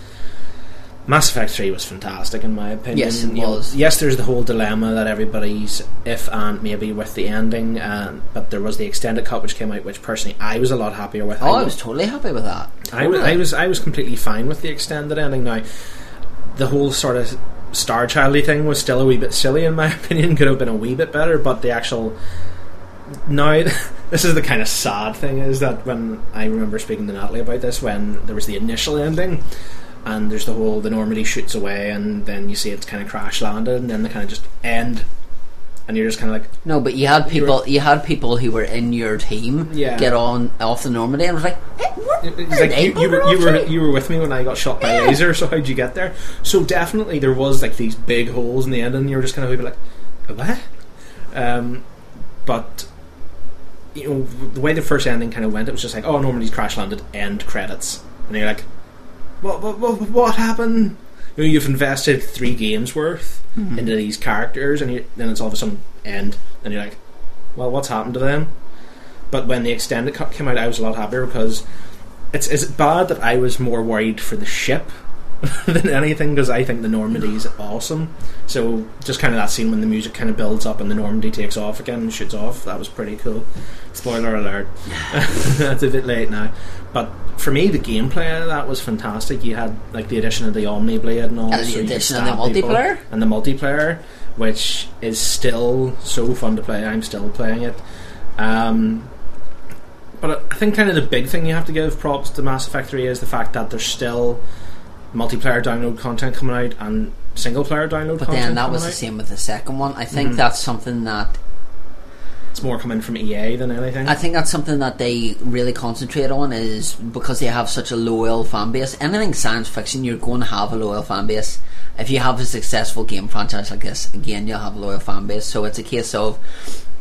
Mass Effect Three was fantastic in my opinion. Yes, it You know, was. yes, there's the whole dilemma that everybody's if and maybe with the ending, and but there was the extended cut which came out, which personally I was a lot happier with. Oh, I was totally happy with that. I was, I was I was completely fine with the extended ending. Now, the whole sort of Star Childy thing was still a wee bit silly in my opinion. Could have been a wee bit better, but the actual now this is the kind of sad thing is that when I remember speaking to Natalie about this when there was the initial ending and there's the whole the Normandy shoots away and then you see it's kind of crash landed and then they kind of just end and you're just kind of like No, but you had You people. You had people who were in your team Yeah. get on off the Normandy and was like, hey, where, It's like you, you were you were you were with me when I got shot by Yeah. laser. So how'd you get there? So definitely there was like these big holes in the end, and you were just kind of like, what? Um, but you know the way the first ending kind of went, it was just like, oh, Normandy's crash landed. End credits, and you're like, what what what, what happened? You know, you've invested three games worth Mm-hmm. into these characters, and you, then it's all of a sudden end, and you're like, well, what's happened to them? But when the extended cut came out, I was a lot happier because it's is it bad that I was more worried for the ship than anything because I think the Normandy is awesome. So just kind of that scene when the music kind of builds up and the Normandy takes off again and shoots off, that was pretty cool. Spoiler alert, that's a bit late now. But for me, the gameplay that was fantastic. You had like the addition of the Omni Blade and all, And the so could addition of the multiplayer? and the multiplayer, which is still so fun to play. I'm still playing it. Um, but I think kind of the big thing you have to give props to Mass Effect 3 is the fact that there's still multiplayer download content coming out and single player download But content then that was the same with the second one. I think Mhm. that's something that It's more coming from EA than anything. I think that's something that they really concentrate on is because they have such a loyal fan base. Anything science fiction, you're going to have a loyal fan base. If you have a successful game franchise like this, again, you'll have a loyal fan base. So it's a case of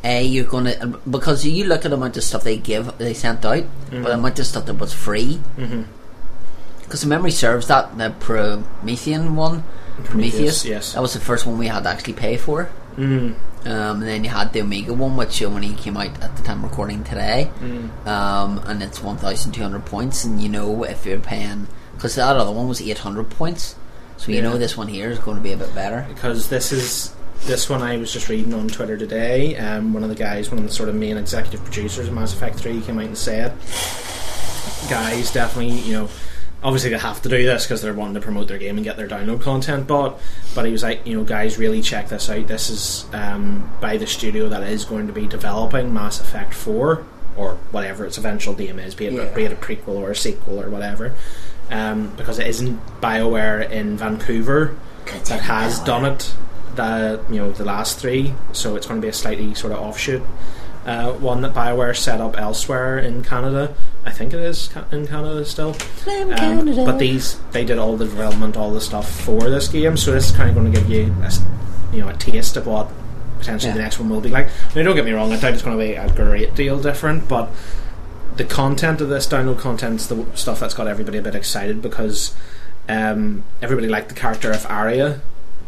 a you're going to because you look at the amount of stuff they give, they sent out, but the amount of stuff that was free. Mhm. Because the memory serves that the Promethean one, Prometheus, yes. that was the first one we had to actually pay for. Mm, Um, and then you had the Omega one, which only came out at the time recording today. mm. Um, and it's 1,200 points. And you know, if you're paying, because that other one was 800 points. So you Yeah. know this one here is going to be a bit better. because this is this one I was just reading on Twitter today. Um, one of the guys, one of the sort of main executive producers of Mass Effect Three, came out and said, "Guys, definitely, you know." Obviously, they have to do this because they're wanting to promote their game and get their download content. bought. but he was like, you know, guys, really check this out. This is um, by the studio that is going to be developing Mass Effect Four or whatever its eventual name is, be it, Yeah. be it a prequel or a sequel or whatever. Um, because it isn't Bioware in Vancouver that has done it the you know the last three so it's going to be a slightly sort of offshoot uh, one that Bioware set up elsewhere in Canada. I think it is ca- in Canada still. Um, but these they did all the development all the stuff for this game so this is kind of going to give you a, s- you know a taste of what potentially the next one will be like. Now don't get me wrong I doubt it's going to be a great deal different but the content of this download content's the stuff that's got everybody a bit excited because um, everybody liked the character of Aria,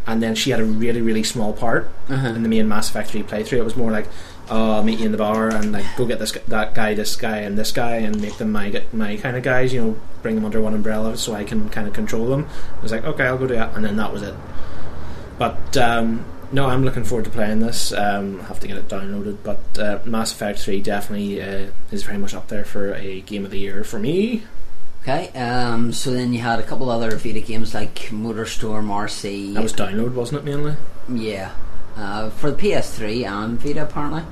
and then she had a really really small part Uh-huh. in the main Mass Effect 3 playthrough. It was more like, oh, I'll meet you in the bar and like go get this that guy, this guy, and this guy, and make them my my kind of guys. You know, bring them under one umbrella so I can kind of control them. I was like, okay, I'll go do that, and then that was it. But um, no, I'm looking forward to playing this. Um, I have to get it downloaded, but uh, Mass Effect 3 definitely uh, is very much up there for a game of the year for me. Okay, um, so then you had a couple other Vita games like Motorstorm RC. That was download, wasn't it mainly? Yeah, uh, for the PS3 and Vita apparently.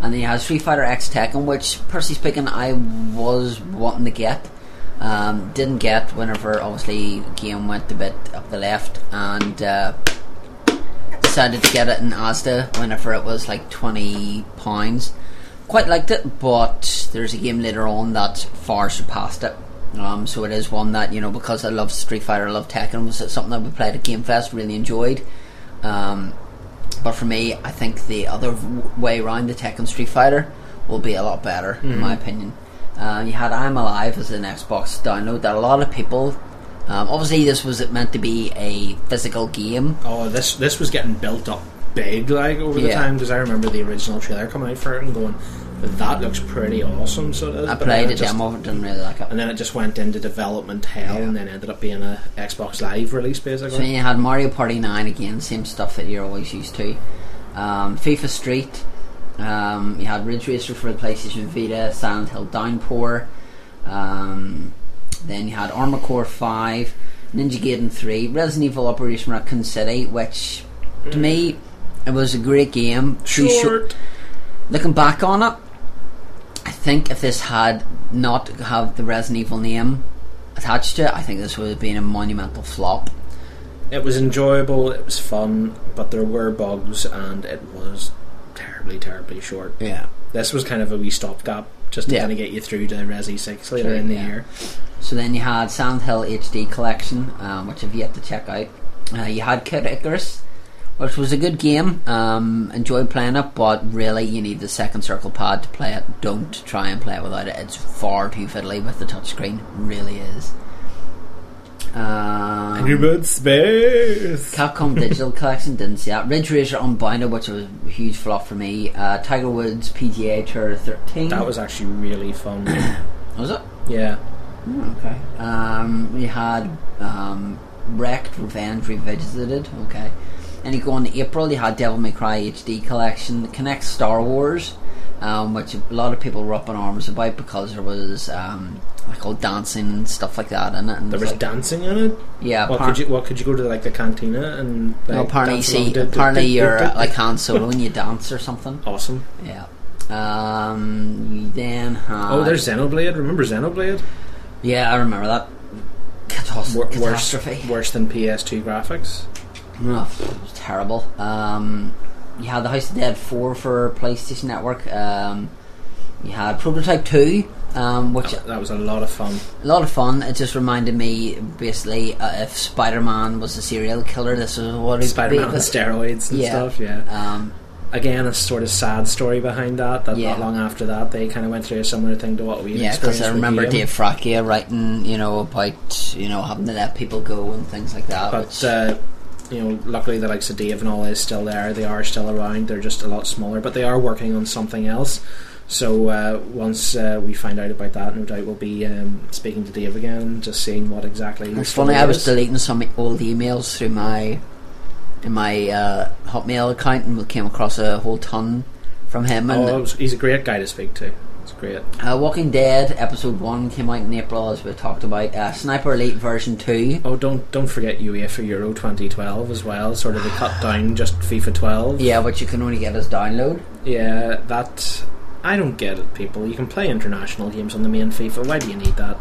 And you had Street Fighter X Tekken, which, personally speaking, I was wanting to get. Um, didn't get whenever obviously game went a bit up the left, and uh, decided to get it in Asda whenever it was like twenty pounds. Quite liked it, but there's a game later on that far surpassed it. Um, so it is one that you know because I love Street Fighter, I love Tekken. Was something that we played at Game Fest, really enjoyed. Um, but for me, I think the other way around the Tekken Street Fighter will be a lot better, in my opinion. Uh, you had I'm Alive as an Xbox download that a lot of people. Um, obviously, this was it meant to be a physical game. Oh, this this was getting built up big like over the time because I remember the original trailer coming out for it and going, that looks pretty awesome. So it is. I played a it just- demo, didn't really like it. and then it just went into development hell, Yeah. and then ended up being a Xbox Live release basically. So you had Mario Party 9 again, same stuff that you're always used to. Um, FIFA Street. Um, you had Ridge Racer for the PlayStation Vita, Silent Hill Downpour. Um, then you had Armor Core 5. Ninja Gaiden 3, Resident Evil Operation Raccoon City, which to me it was a great game. Short. Looking back on it, I think if this had not have the Resident Evil name attached to it, I think this would have been a monumental flop. It was enjoyable. It was fun, but there were bugs, and it was terribly, terribly short. Yeah. This was kind of a wee stopgap, just to Yeah. kind of get you through to Resi Six later True, in the yeah. year. So then you had Silent Hill HD Collection, um, which I've yet to check out. Uh, you had Kid Icarus, which was a good game. Um, enjoyed playing it, but really you need the second circle pad to play it. Don't try and play it without it. It's far too fiddly with the touchscreen. Really is. Um, Bird Space. Capcom Digital Collection didn't see that. Ridge Racer Unbounded, which was a huge flop for me. Uh, Tiger Woods PGA Tour 13. That was actually really fun. was it? yeah. Oh, okay. Um, we had um, Wrecked Revenge Revisited. Okay. And you go on to April, you had Devil May Cry HD Collection, the Kinect Star Wars, um, which a lot of people were up in arms about because there was um, like all dancing and stuff like that in it. And There was like, dancing in it. yeah. What appar- could you? What could you go to like the cantina and? Like, no, apparently, see? Did- apparently did- you're did- like Han Solo and you dance or something. awesome. Yeah. Um, you then had oh, there's Xenoblade. Remember Xenoblade? yeah, I remember that. Catas- Wor- worse, catastrophe. worse than PS2 graphics. Oh, it was terrible. Um, you had the House of Dead 4 for PlayStation Network. Um, you had Prototype 2, um, which That was a lot of fun. a lot of fun. It just reminded me, basically, uh, if Spider-Man was a serial killer, this is what it'd Spider-Man be. on steroids and Yeah. stuff. Yeah. Um, Again, a sort of sad story behind that. That Yeah. not long after that, they kind of went through a similar thing to what we yeah, because I remember Dave Fracchia writing, you know, about you know having to let people go and things like that. But which, uh, you know, luckily the likes of Dave and all is still there. They are still around. They're just a lot smaller, but they are working on something else. So uh, once uh, we find out about that, no doubt we'll be um, speaking to Dave again, just seeing what exactly. It's funny. I was deleting some old emails through my in my uh, Hotmail account and we came across a whole ton from him. And Oh, was- he's a great guy to speak to. Great. uh, Walking Dead episode one came out in April, as we talked about. Uh, Sniper Elite version two. Oh, don't don't forget UEFA Euro 2012 as well. Sort of they cut down just FIFA 12. Yeah, which you can only get as download. Yeah, that I don't get it, people. You can play international games on the main FIFA. Why do you need that?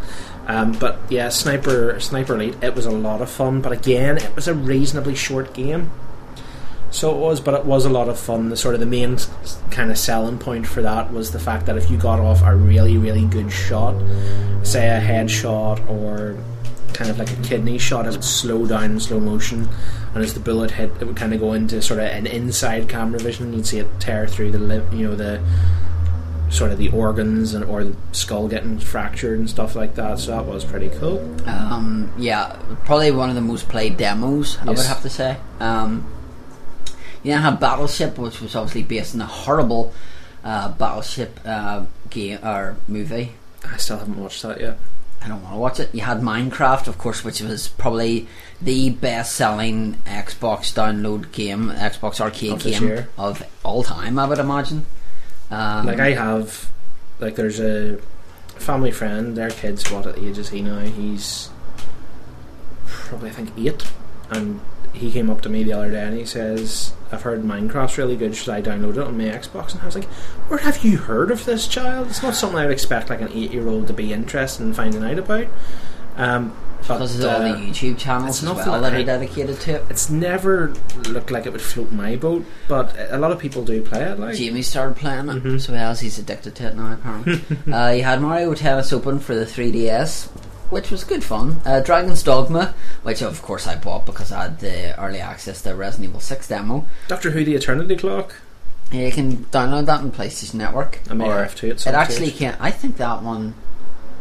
Um, but yeah, Sniper Sniper Elite. It was a lot of fun, but again, it was a reasonably short game. So it was, but it was a lot of fun. The sort of the main kind of selling point for that was the fact that if you got off a really, really good shot, say a headshot or kind of like a kidney shot, it would slow down in slow motion, and as the bullet hit, it would kind of go into sort of an inside camera vision. You'd see it tear through the lip, you know, the sort of the organs and or the skull getting fractured and stuff like that. So that was pretty cool. Um, yeah, probably one of the most played demos. I would have to say. Um, you then had Battleship, which was obviously based on a horrible uh, Battleship uh, game or movie. I still haven't watched that yet. I don't want to watch it. You had Minecraft, of course, which was probably the best-selling Xbox download game, Xbox arcade Of game year. of all time. I would imagine. Um, Like I have, like there's a family friend. Their kid's what age is he now? He's probably I think eight, and he came up to me the other day and he says, "I've heard Minecraft's really good. Should I download it on my Xbox?" And I was like, "Where have you heard of this child? It's not something I would expect like an eight-year-old to be interested in finding out about." Um, but because of all uh, the YouTube channels it's as well that I- are dedicated to it. it's never looked like it would float my boat, but a lot of people do play it. Like, Jamie started playing it, Mhm. so else he's addicted to it now. Apparently, uh, you had Mario Tennis Open for the 3DS, which was good fun. Uh, Dragon's Dogma, which of course I bought because I had the early access to Resident Evil 6 demo. Doctor Who: The Eternity Clock. Yeah, you can download that on PlayStation Network. I may or have to it actually stage. can. I think that one.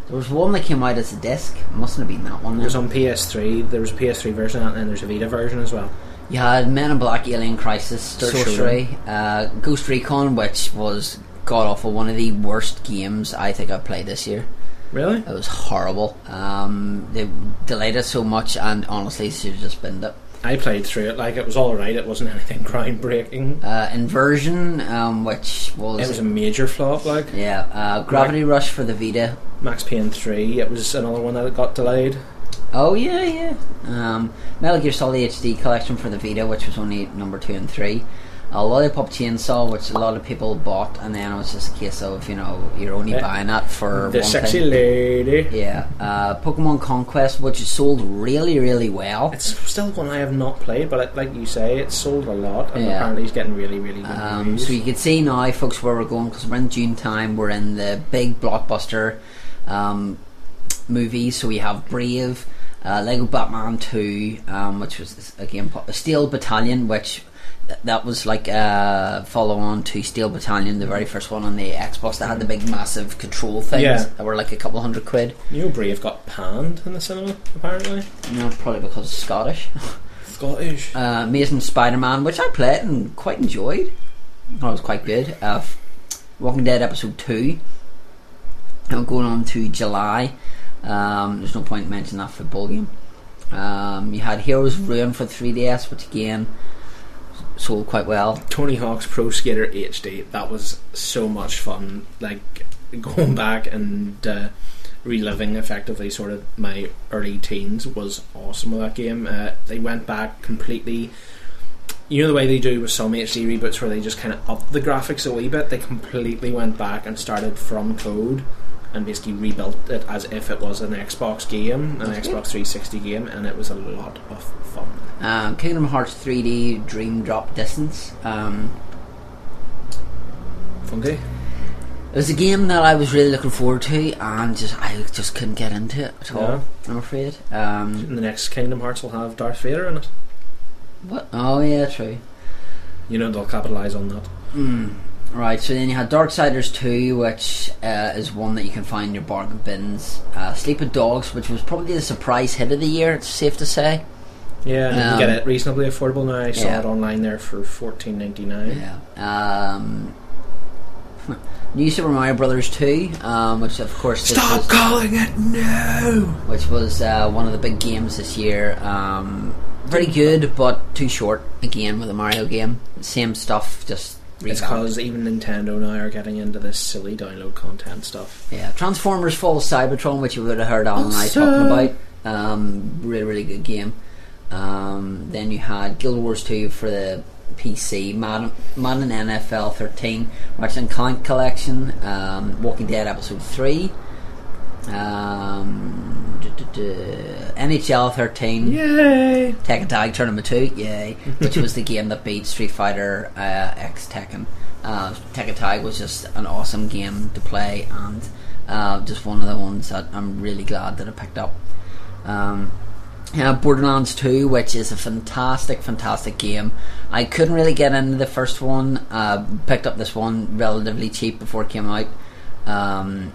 There was one that came out as a disc. It mustn't have been that one. It was on PS3. There was a PS3 version, and then there's a Vita version as well. You had Men in Black, Alien Crisis, Sorcery. Uh, Ghost Recon, which was god awful. One of the worst games I think I've played this year. Really? It was horrible. Um, they delayed it so much, and honestly, should have just binned it. I played through it. Like it was all right. It wasn't anything groundbreaking. Uh, Inversion, um, which was, It was a major flop. Like yeah, uh, Gravity Rush for the Vita. Max Payne 3. It was another one that got delayed. Oh yeah, yeah. Um, Metal Gear Solid HD collection for the Vita, which was only number two and three. A Lollipop Chainsaw, which a lot of people bought, and then it was just a case of you know you're only Yeah. buying that for The one sexy thing. lady. Yeah, uh, Pokemon Conquest, which sold really, really well. It's still one I have not played, but it, like you say, it's sold a lot, and Yeah. apparently it's getting really, really good Um, reviews. so you can see now, folks, where we're going because we're in June time. We're in the big blockbuster um, movies. So we have Brave, uh, Lego Batman Two, um, which was again po- Steel Battalion, which that was like a follow on to Steel Battalion, the very first one on the Xbox. That had the big, massive control things Yeah. that were like a couple hundred quid. know, Brave got panned in the cinema, apparently. Know, probably because it's Scottish. Scottish. uh, Amazing Spider-Man, which I played and quite enjoyed. Thought it was quite good. Uh, Walking Dead episode two. I'm going on to July. Um, there's no point mentioning that football game. Um, you had Heroes Ruin for 3DS, which again sold quite well. Tony Hawk's Pro Skater HD. That was so much fun. Like going back and uh, reliving effectively sort of my early teens was awesome with that game. Uh, they went back completely. You know the way they do with some HD reboots where they just kind of up the graphics a wee bit. They completely went back and started from code and basically rebuilt it as if it was an Xbox game, an That's Xbox 360 game, and it was a lot of fun. Um, Kingdom Hearts 3D Dream Drop Distance. Um, Funky. It was a game that I was really looking forward to, and just I just couldn't get into it at all. Yeah. I'm afraid. Um, the next Kingdom Hearts will have Darth Vader in it. what? Oh yeah, true. You know they'll capitalise on that. Mm. Right, so then you had Darksiders 2, which uh, is one that you can find in your bargain bins. Uh, Sleeping Dogs, which was probably the surprise hit of the year, it's safe to say. Yeah, and you Um, can get it reasonably affordable now. I saw yeah. it online there for fourteen ninety nine. Yeah. Um, New Super Mario Brothers 2, um, which of course stop was, calling it no. which was uh, one of the big games this year. Um, very good, but too short again with a Mario game. Same stuff, just It's because even Nintendo now are getting into this silly download content stuff. Yeah, Transformers Fall of Cybertron, which you would have heard Alan and I talking about. Um, really, really good game. Um, then you had Guild Wars 2 for the PC, Madden, Madden NFL 13, Ratchet and Clank Collection, um, Walking Dead Episode 3, um, duh, duh, duh, NHL 13, Yay! Tekken Tag Tournament 2, yay, which was the game that beat Street Fighter uh, X Tekken. Uh, Tekken Tag was just an awesome game to play and uh, just one of the ones that I'm really glad that I picked up. Um, yeah, Borderlands 2, which is a fantastic, fantastic game. I couldn't really get into the first one. Uh, picked up this one relatively cheap before it came out, um,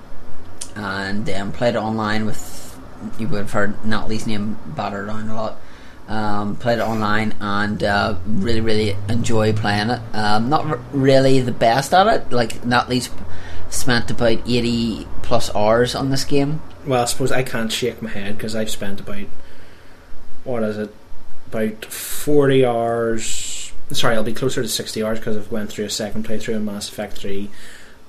and um, played it online with. You would have heard not Natalie's name battered around a lot. Um, played it online and uh, really, really enjoy playing it. Um, not r- really the best at it. Like Natalie's spent about eighty plus hours on this game. Well, I suppose I can't shake my head because I've spent about what is it, about forty hours. Sorry, I'll be closer to sixty hours because I've went through a second playthrough in Mass Effect Three,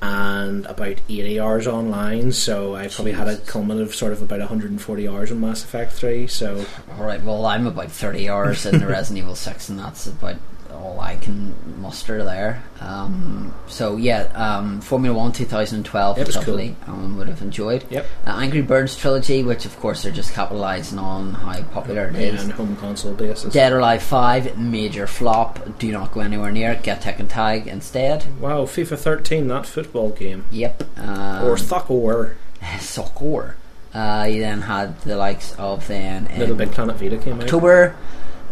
and about eighty hours online. So I probably had a cumulative sort of about one hundred and forty hours in Mass Effect Three. So All right, well, I'm about 30 hours in the Resident Evil 6, and that's about all I can muster there. Um, so, yeah, um, Formula 1 2012 It was cool. Um, would have enjoyed. yep, Uh, Angry Birds trilogy, which of course they're just capitalising on how popular it is. and home console basis. Dead or Alive 5, major flop. Do not go anywhere near it. Get Tekken Tag instead. Wow, FIFA thirteen, that football game Yep. Um, or soccer. soccer. Uh, you then had the likes of then Little Big Planet Vita came out. October.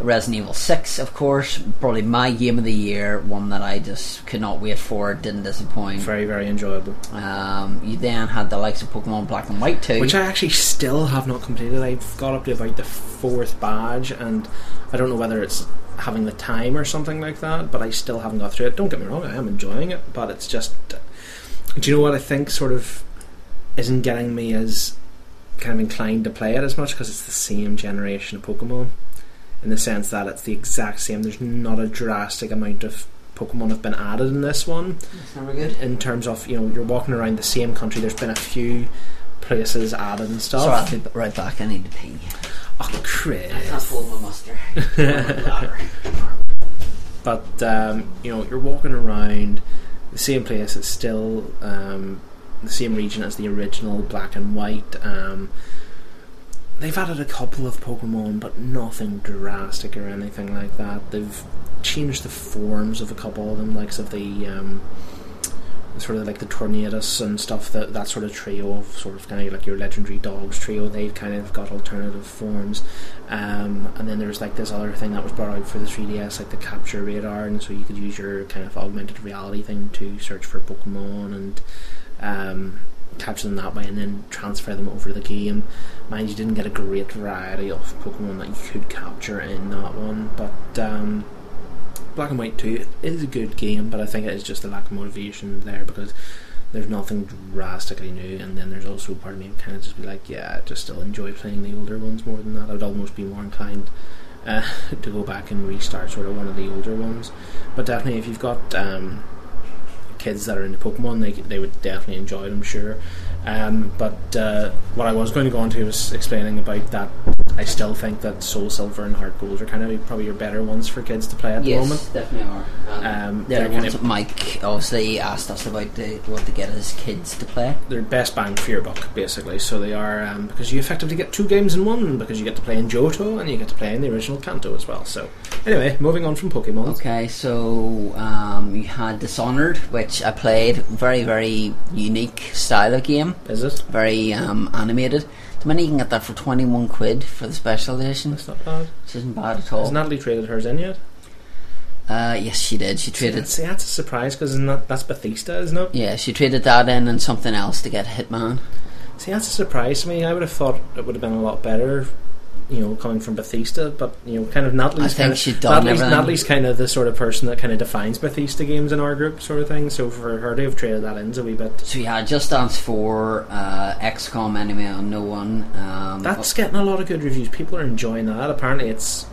Resident Evil 6, of course, probably my game of the year, one that I just could not wait for, didn't disappoint. Very very enjoyable. Um, you then had the likes of Pokemon Black and White 2. Which I actually still have not completed. I've got up to about the fourth badge, and I don't know whether it's having the time or something like that, but I still haven't got through it. Don't get me wrong, I am enjoying it, but it's just. Do you know what I think sort of isn't getting me as kind of inclined to play it as much because it's the same generation of Pokemon in the sense that it's the exact same. There's not a drastic amount of Pokemon have been added in this one That's never good. in terms of you know you're walking around the same country. There's been a few places added and stuff. Sorry, I'll be right back. I need to pee. Oh, Chris. I can't hold my muster. Ladder. But um, you know, you're walking around the same place. It's still um, the same region as the original black and white. Um, they've added a couple of Pokemon, but nothing drastic or anything like that. They've changed the forms of a couple of them, likes of the um, sort of like the Tornadus and stuff. That that sort of trio of sort of kind of like your legendary dogs trio. They've kind of got alternative forms. Um, and then there's like this other thing that was brought out for the 3DS, like the capture radar, and so you could use your kind of augmented reality thing to search for Pokemon and um, capture them that way, and then transfer them over to the game. Mind you, didn't get a great variety of Pokemon that you could capture in that one, but um, Black and White 2 is a good game, but I think it is just a lack of motivation there because there's nothing drastically new, and then there's also part of me kind of just be like, yeah, I just still enjoy playing the older ones more than that. I'd almost be more inclined uh, to go back and restart sort of one of the older ones. But definitely, if you've got um, kids that are into Pokemon, they they would definitely enjoy it, I'm sure. Um, but uh, what I was going to go on to was explaining about that. I still think that Soul Silver and Heart Gold are kind of probably your better ones for kids to play at the yes, moment. definitely are. Um, Um, they're they're kind ones that Mike obviously asked us about the, what to get his kids to play. They're best bang for your buck, basically. So they are um, because you effectively get two games in one because you get to play in Johto and you get to play in the original Kanto as well. So anyway, moving on from Pokemon. Okay, so um, you had Dishonored, which I played. Very, very unique style of game. Is it? Very um, animated. The minute you can get that for 21 quid for the special edition, That's not bad. which isn't bad at all. Has Natalie traded hers in yet? Uh, yes, she did. She traded. See, that's a surprise because that, that's Bethesda, isn't it? Yeah, she traded that in and something else to get Hitman. See, that's a surprise to me. I would have thought it would have been a lot better, you know, coming from Bethesda. But you know, kind of Natalie's I think kind of she'd done Natalie's. Natalie's kind of the sort of person that kind of defines Bethesda games in our group, sort of thing. So for her to have traded that in a wee bit. So yeah, Just Dance 4, uh, XCOM Enemy Unknown. Um, That's getting a lot of good reviews. People are enjoying that. Apparently, it's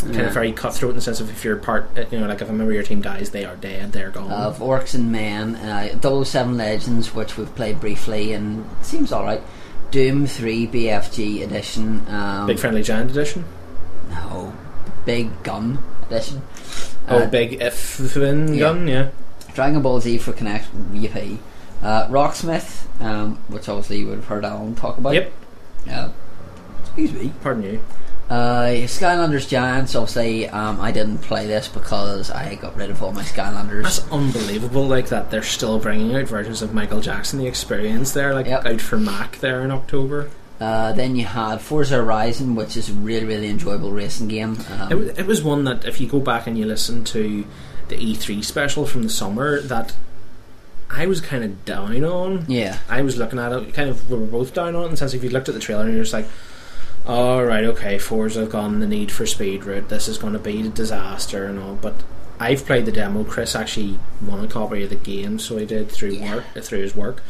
kind yeah. of very cutthroat in the sense of if you're part, uh, you know, like if a member of your team dies, they are dead, they're gone. of Orcs and Men, uh, 007 Legends, which we've played briefly and seems alright. Doom 3 BFG edition. Um, Big Friendly Giant edition. No, Big Gun edition. oh, Uh, big F gun, yeah. yeah. Dragon Ball Z for Kinect, yippee. Uh, Rocksmith, um, which obviously you would have heard Alan talk about. Yep. Uh, excuse me. Pardon you. Uh, Skylanders Giants, obviously, um, I didn't play this because I got rid of all my Skylanders. That's unbelievable. Like that, they're still bringing out versions of Michael Jackson, the Experience. There, like Yep. out for Mac there in October. Uh, then you had Forza Horizon, which is a really, really enjoyable racing game. Um, It, it was one that if you go back and you listen to the E3 special from the summer, that I was kind of down on. yeah. I was looking at it, kind of, we were both down on it in the sense if you looked at the trailer and you're just like, all right, okay, Forza have gone the need for speed route. This is going to be a disaster and all. But I've played the demo. Chris actually won a copy of the game, so he did through Yeah. work through his work,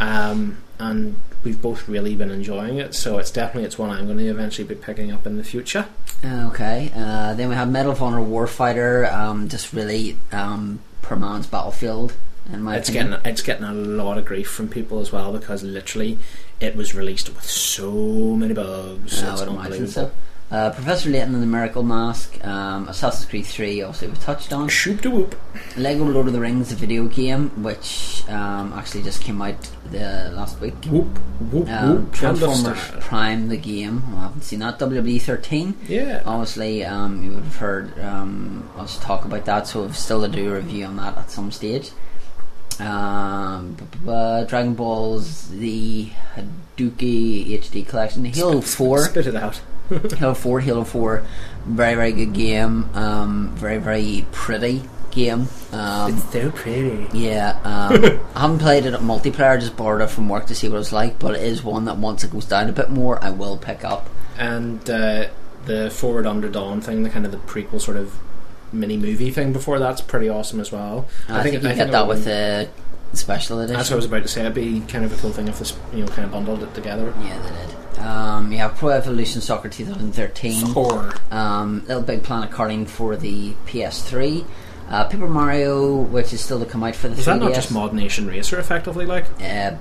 um, and we've both really been enjoying it. So it's definitely it's one I'm going to eventually be picking up in the future. Okay. Uh, then we have Medal of Honor Warfighter, um, just really um, per man's battlefield, in my It's opinion. getting it's getting a lot of grief from people as well because literally it was released with so many bugs. I it's would imagine unbelievable. so. Uh, Professor Layton and the Miracle Mask, um, Assassin's Creed 3, obviously we touched on. Shoop de whoop. Lego Lord of the Rings, the video game, which um, actually just came out the last week. Whoop whoop Um, whoop. Transformers. Prime, the game. I haven't seen that. WWE 13. Yeah. Obviously, um, you would have heard um, us talk about that, so we've still to do a review on that at some stage. Um, b- Dragon Balls, the Hadouken HD collection, Halo Spit- 4. Spit it out. Halo 4, Halo 4, very, very good game. Um, very, very pretty game. Um, it's so pretty. yeah, um, I haven't played it at multiplayer, just borrowed it from work to see what it's like, but it is one that once it goes down a bit more, I will pick up. And uh, the Forward Unto Dawn thing, the kind of the prequel sort of mini movie thing before that's pretty awesome as well. I, think, you I get that with the special edition. That's what I was about to say. It'd be kind of a cool thing if this, you know, kind of bundled it together. Yeah, they did. Um, you have Pro Evolution Soccer 2013. Horror. Um, Little Big Planet Karting for the PS3. Uh, Paper Mario, which is still to come out for the Was 3DS. that not just Mod Nation Racer, effectively? Like, Uh,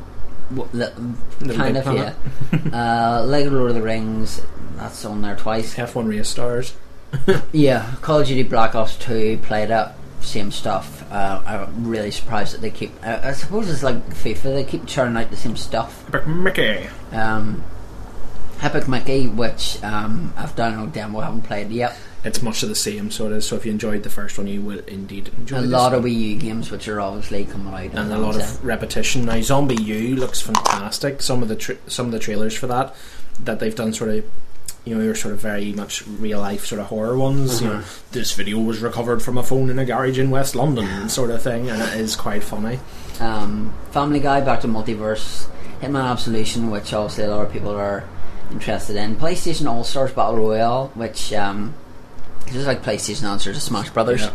w- li- kind of, yeah. uh, Lego Lord of the Rings. that's on there twice. F1 race stars. Yeah, Call of Duty Black Ops 2 played it, same stuff. Uh, I'm really surprised that they keep. Uh, I suppose it's like FIFA, they keep churning out the same stuff. Epic Mickey. Um, Epic Mickey, which um, I've done downloaded demo, I haven't played yet. It's much of the same, so it is. So if you enjoyed the first one, you will indeed enjoy A lot of Wii U games, which are obviously coming out, and a lot of repetition. Now, ZombiU looks fantastic. Some of the tra- some of the trailers for that that they've done sort of. You know, you're sort of very much real life sort of horror ones. You know, this video was recovered from a phone in a garage in West London, sort of thing, and it is quite funny. um, Family Guy, Back to Multiverse, Hitman Absolution, which obviously a lot of people are interested in. PlayStation All Stars Battle Royale, which um, is just like PlayStation answer to Smash Brothers. Yeah.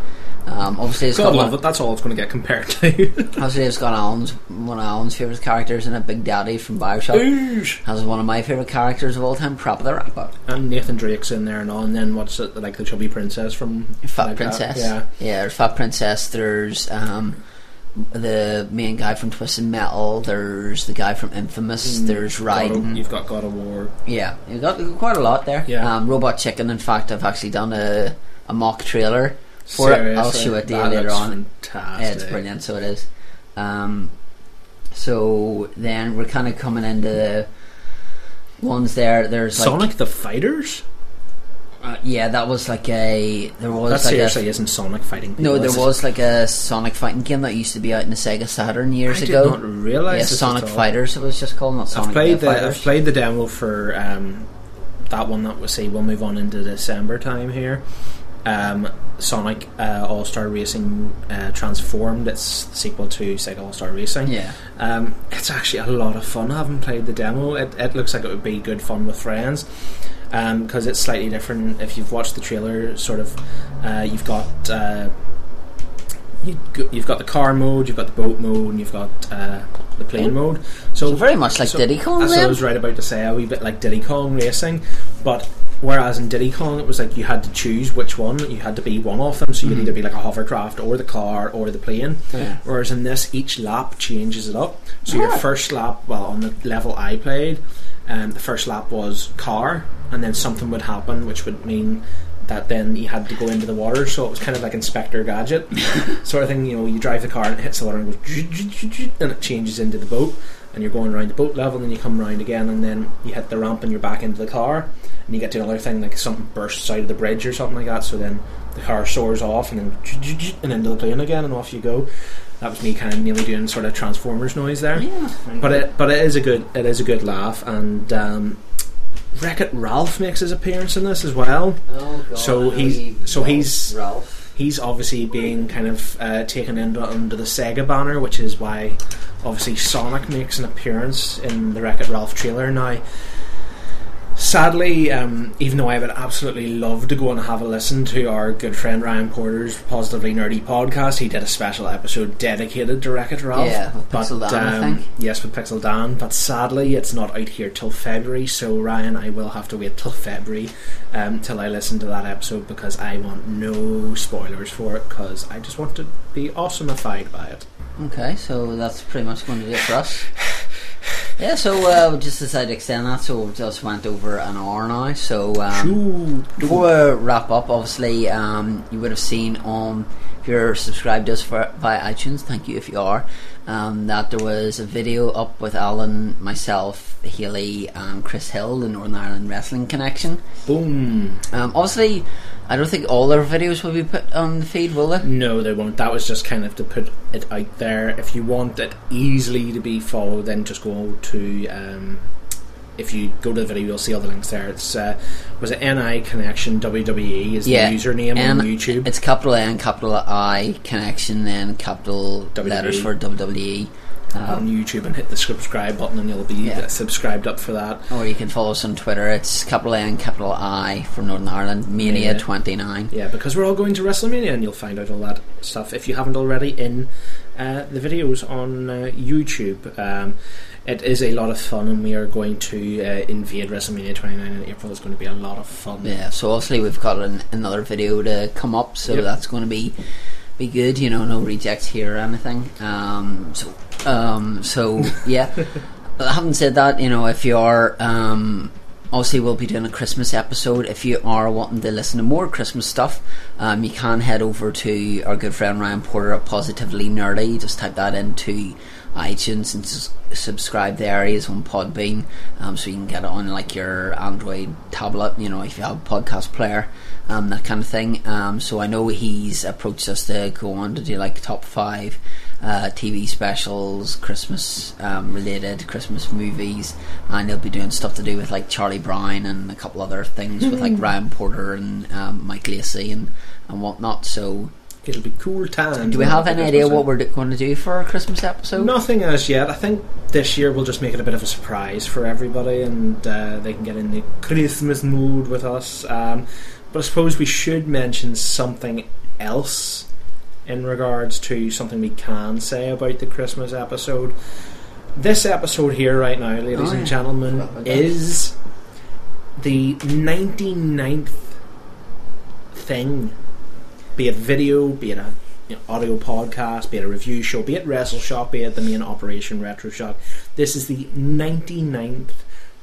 Um, obviously, it's God got love one, it. That's all it's going to get compared to. obviously it's got Allan's one of Allan's favorite characters in a Big Daddy from Bioshock. Oosh. Has one of my favorite characters of all time, PaRappa the Rapper. and Nathan Drake's in there and all. And then what's it like the chubby princess from Fat like that? Princess. Yeah. yeah. There's Fat Princess. There's um, the main guy from Twisted Metal. There's the guy from Infamous. There's God of- you've got God of War. Yeah, you've got quite a lot there. Yeah. Um, Robot Chicken. In fact, I've actually done a, a mock trailer for Seriously, show it to you that later on. Fantastic. Yeah, it's brilliant. So it is. Um, so then we're kind of coming into the ones there. There's like Sonic the Fighters. uh, yeah, that was like a there was That like a isn't Sonic fighting. People, No, there is it? was like a Sonic fighting game that used to be out in the Sega Saturn years ago. I did not realise yeah, Sonic. Fighters. It was just called not Sonic I've played the Fighters. I've played the demo for um, that one that we'll see. we'll move on into December time here. Um, Sonic uh, All Star Racing uh, Transformed. It's the sequel to Sega All Star Racing. Yeah, Um, it's actually a lot of fun. I haven't played the demo. It, it looks like it would be good fun with friends because it's slightly different. If you've watched the trailer, sort of, uh, you've got uh, you, you've got the car mode, you've got the boat mode, and you've got uh, the plane mode. So, So very much like Diddy Kong That's what I was right about to say. A wee bit like Diddy Kong racing, but. Whereas in Diddy Kong, it was like you had to choose which one. You had to be one of them, so you'd either be like a hovercraft or the car or the plane. Mm-hmm. Yeah. Whereas in this, each lap changes it up. So your Ah. first lap, well, on the level I played, um, the first lap was car, and then something would happen, which would mean that then you had to go into the water. So it was kind of like Inspector Gadget sort of thing. You know, you drive the car and it hits the water and goes, and it changes into the boat, and you're going around the boat level, and then you come around again, and then you hit the ramp and you're back into the car, and you get to another thing like something bursts out of the bridge or something like that. So then the car soars off and then and into the plane again, and off you go. That was me kind of nearly doing sort of Transformers noise there. yeah. But it but it is a good it is a good laugh and um, Wreck It Ralph makes his appearance in this as well. Oh, God, So he's- so he's- Ralph. He's obviously being kind of uh, taken into under the Sega banner, which is why obviously Sonic makes an appearance in the Wreck It Ralph trailer now. Sadly, um, even though I would absolutely love to go and have a listen to our good friend Ryan Porter's Positively Nerdy podcast, he did a special episode dedicated to Wreck It Ralph. Yeah, with Pixel Dan, um. Yes, with Pixel Dan. But sadly, it's not out here till February. So Ryan, I will have to wait till February um, till I listen to that episode because I want no spoilers for it because I just want to be awesomeified by it. Okay, so that's pretty much going to do it for us. Yeah, so uh, we just decided to extend that, so we just went over an hour now. So um. Before we wrap up, obviously, um, you would have seen on you're subscribed to us for, via iTunes. Thank you if you are. Um, that there was a video up with Allan, myself, Haley, and Chris Hill, the Northern Ireland Wrestling Connection. Boom. Um, obviously, I don't think all our videos will be put on the feed, will they? No, they won't. That was just kind of to put it out there. If you want it easily to be followed, then just go to. Um, if you go to the video, you'll see all the links there. It's uh, was it NI Connection WWE is Yeah, the username and on YouTube. It's capital N, capital I connection, then capital WWE. letters for WWE. on Um, YouTube and hit the subscribe button, and you'll be Yeah. uh, subscribed up for that. or you can follow us on Twitter. It's capital N, capital I from Northern Ireland, Mania Yeah. 29. Yeah, because we're all going to WrestleMania, and you'll find out all that stuff if you haven't already in uh, the videos on uh, YouTube. Um, it is a lot of fun, and we are going to uh, invade WrestleMania 29 in April. It's going to be a lot of fun. Yeah, so obviously we've got an, another video to come up, so Yep. that's going to be be good. You know, no rejects here or anything. Um, so, um, so yeah. Having said that, you know, if you are um, obviously we'll be doing a Christmas episode. If you are wanting to listen to more Christmas stuff, um, you can head over to our good friend Ryan Porter at Positively Nerdy. Just type that into iTunes and s- subscribe there. He is on Podbean, um, so you can get it on like your Android tablet. You know, if you have a podcast player, um, that kind of thing. Um, so I know he's approached us to go on to do like top five uh, TV specials, Christmas um, related Christmas movies, and he'll be doing stuff to do with like Charlie Brown and a couple other things with like Ryan Porter and um, Mike Lacey and and whatnot. So, It'll be cool time. do we have any idea what we're going to do for our Christmas episode? Nothing as yet. I think this year we'll just make it a bit of a surprise for everybody, and uh, they can get in the Christmas mood with us. Um, but I suppose we should mention something else in regards to something we can say about the Christmas episode. This episode here, right now, ladies Oh, and gentlemen, is about that. is the 99th thing be it video, be it a you know, audio podcast, be it a review show, be it Wrestle Shop, be it the main Operation Retro Shock. This is the 99th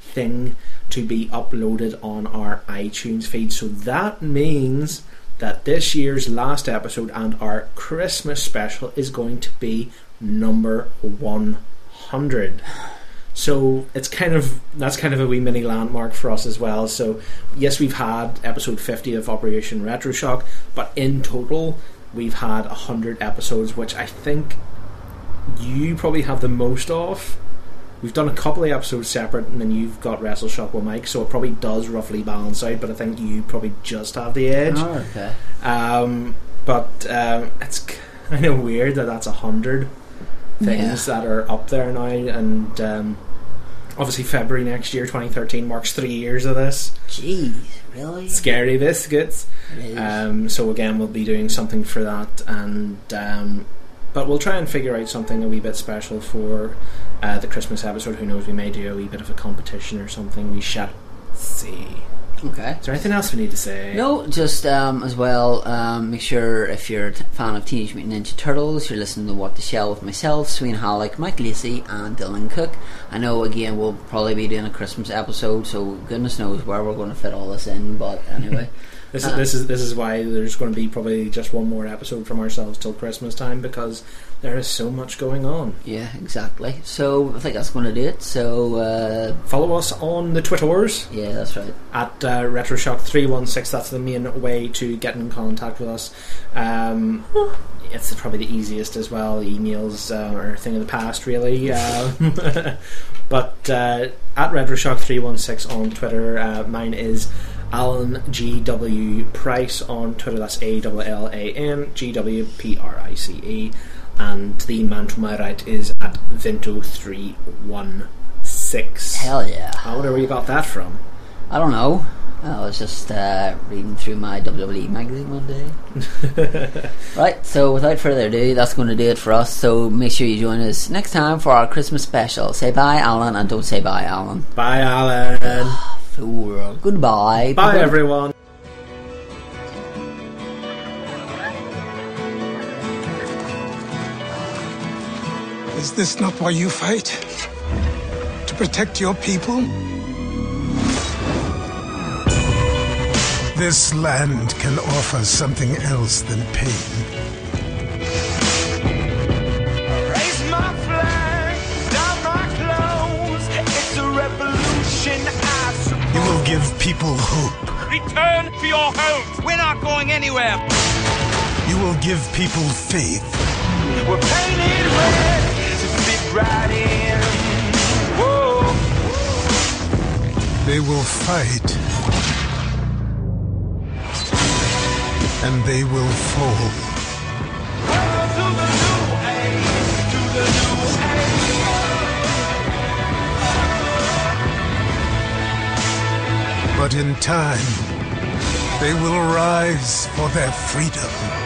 thing to be uploaded on our iTunes feed. So that means that this year's last episode and our Christmas special is going to be number 100. So it's kind of that's kind of a wee mini landmark for us as well. So yes, we've had episode fifty of Operation Retro Shock, but in total we've had hundred episodes, which I think you probably have the most of. We've done a couple of episodes separate, and then you've got Wrestle Shock with Mike, so it probably does roughly balance out. But I think you probably just have the edge. Oh, okay. Um, but um, it's kind of weird that that's a hundred things that are up there now, and um, obviously February next year, 2013, marks three years of this. Jeez, really? Scary biscuits. Um, so again, we'll be doing something for that, and um, but we'll try and figure out something a wee bit special for uh, the Christmas episode. Who knows? We may do a wee bit of a competition or something. We shall see. Okay. Is there anything else we need to say? No, just um, as well, um, make sure if you're a t- fan of Teenage Mutant Ninja Turtles, you're listening to What the Shell with myself, Sween Halleck, Mike Lacey, and Dylan Cook. I know, again, we'll probably be doing a Christmas episode, so goodness knows where we're going to fit all this in, but anyway. This is Uh, this is this is why there's going to be probably just one more episode from ourselves till Christmas time because there is so much going on. yeah, exactly. So I think that's going to do it. So, uh, Follow us on the Twitters yeah, that's right. at uh, RetroShock316. That's the main way to get in contact with us. Um, it's probably the easiest as well. Emails uh, are a thing of the past, really. Um, but uh, at RetroShock316 on Twitter, uh, mine is Allan GW Price on Twitter. That's A L L A N G W P R I C E. And the man to my right is at Vinto316. Hell yeah. I wonder where you got that from. I don't know. I was just uh, reading through my WWE magazine one day. right, so without further ado, that's going to do it for us. So make sure you join us next time for our Christmas special. Say bye, Allan, and don't say bye, Allan. Bye, Allan. Fool. Goodbye. Bye, everyone. Is this not why you fight? To protect your people? This land can offer something else than pain. Raise my flag, down my clothes. It's a revolution I support. You will give people hope. Return to your homes. We're not going anywhere. You will give people faith. We're painted red Whoa. They will fight. And they will fall. But in time, they will rise for their freedom.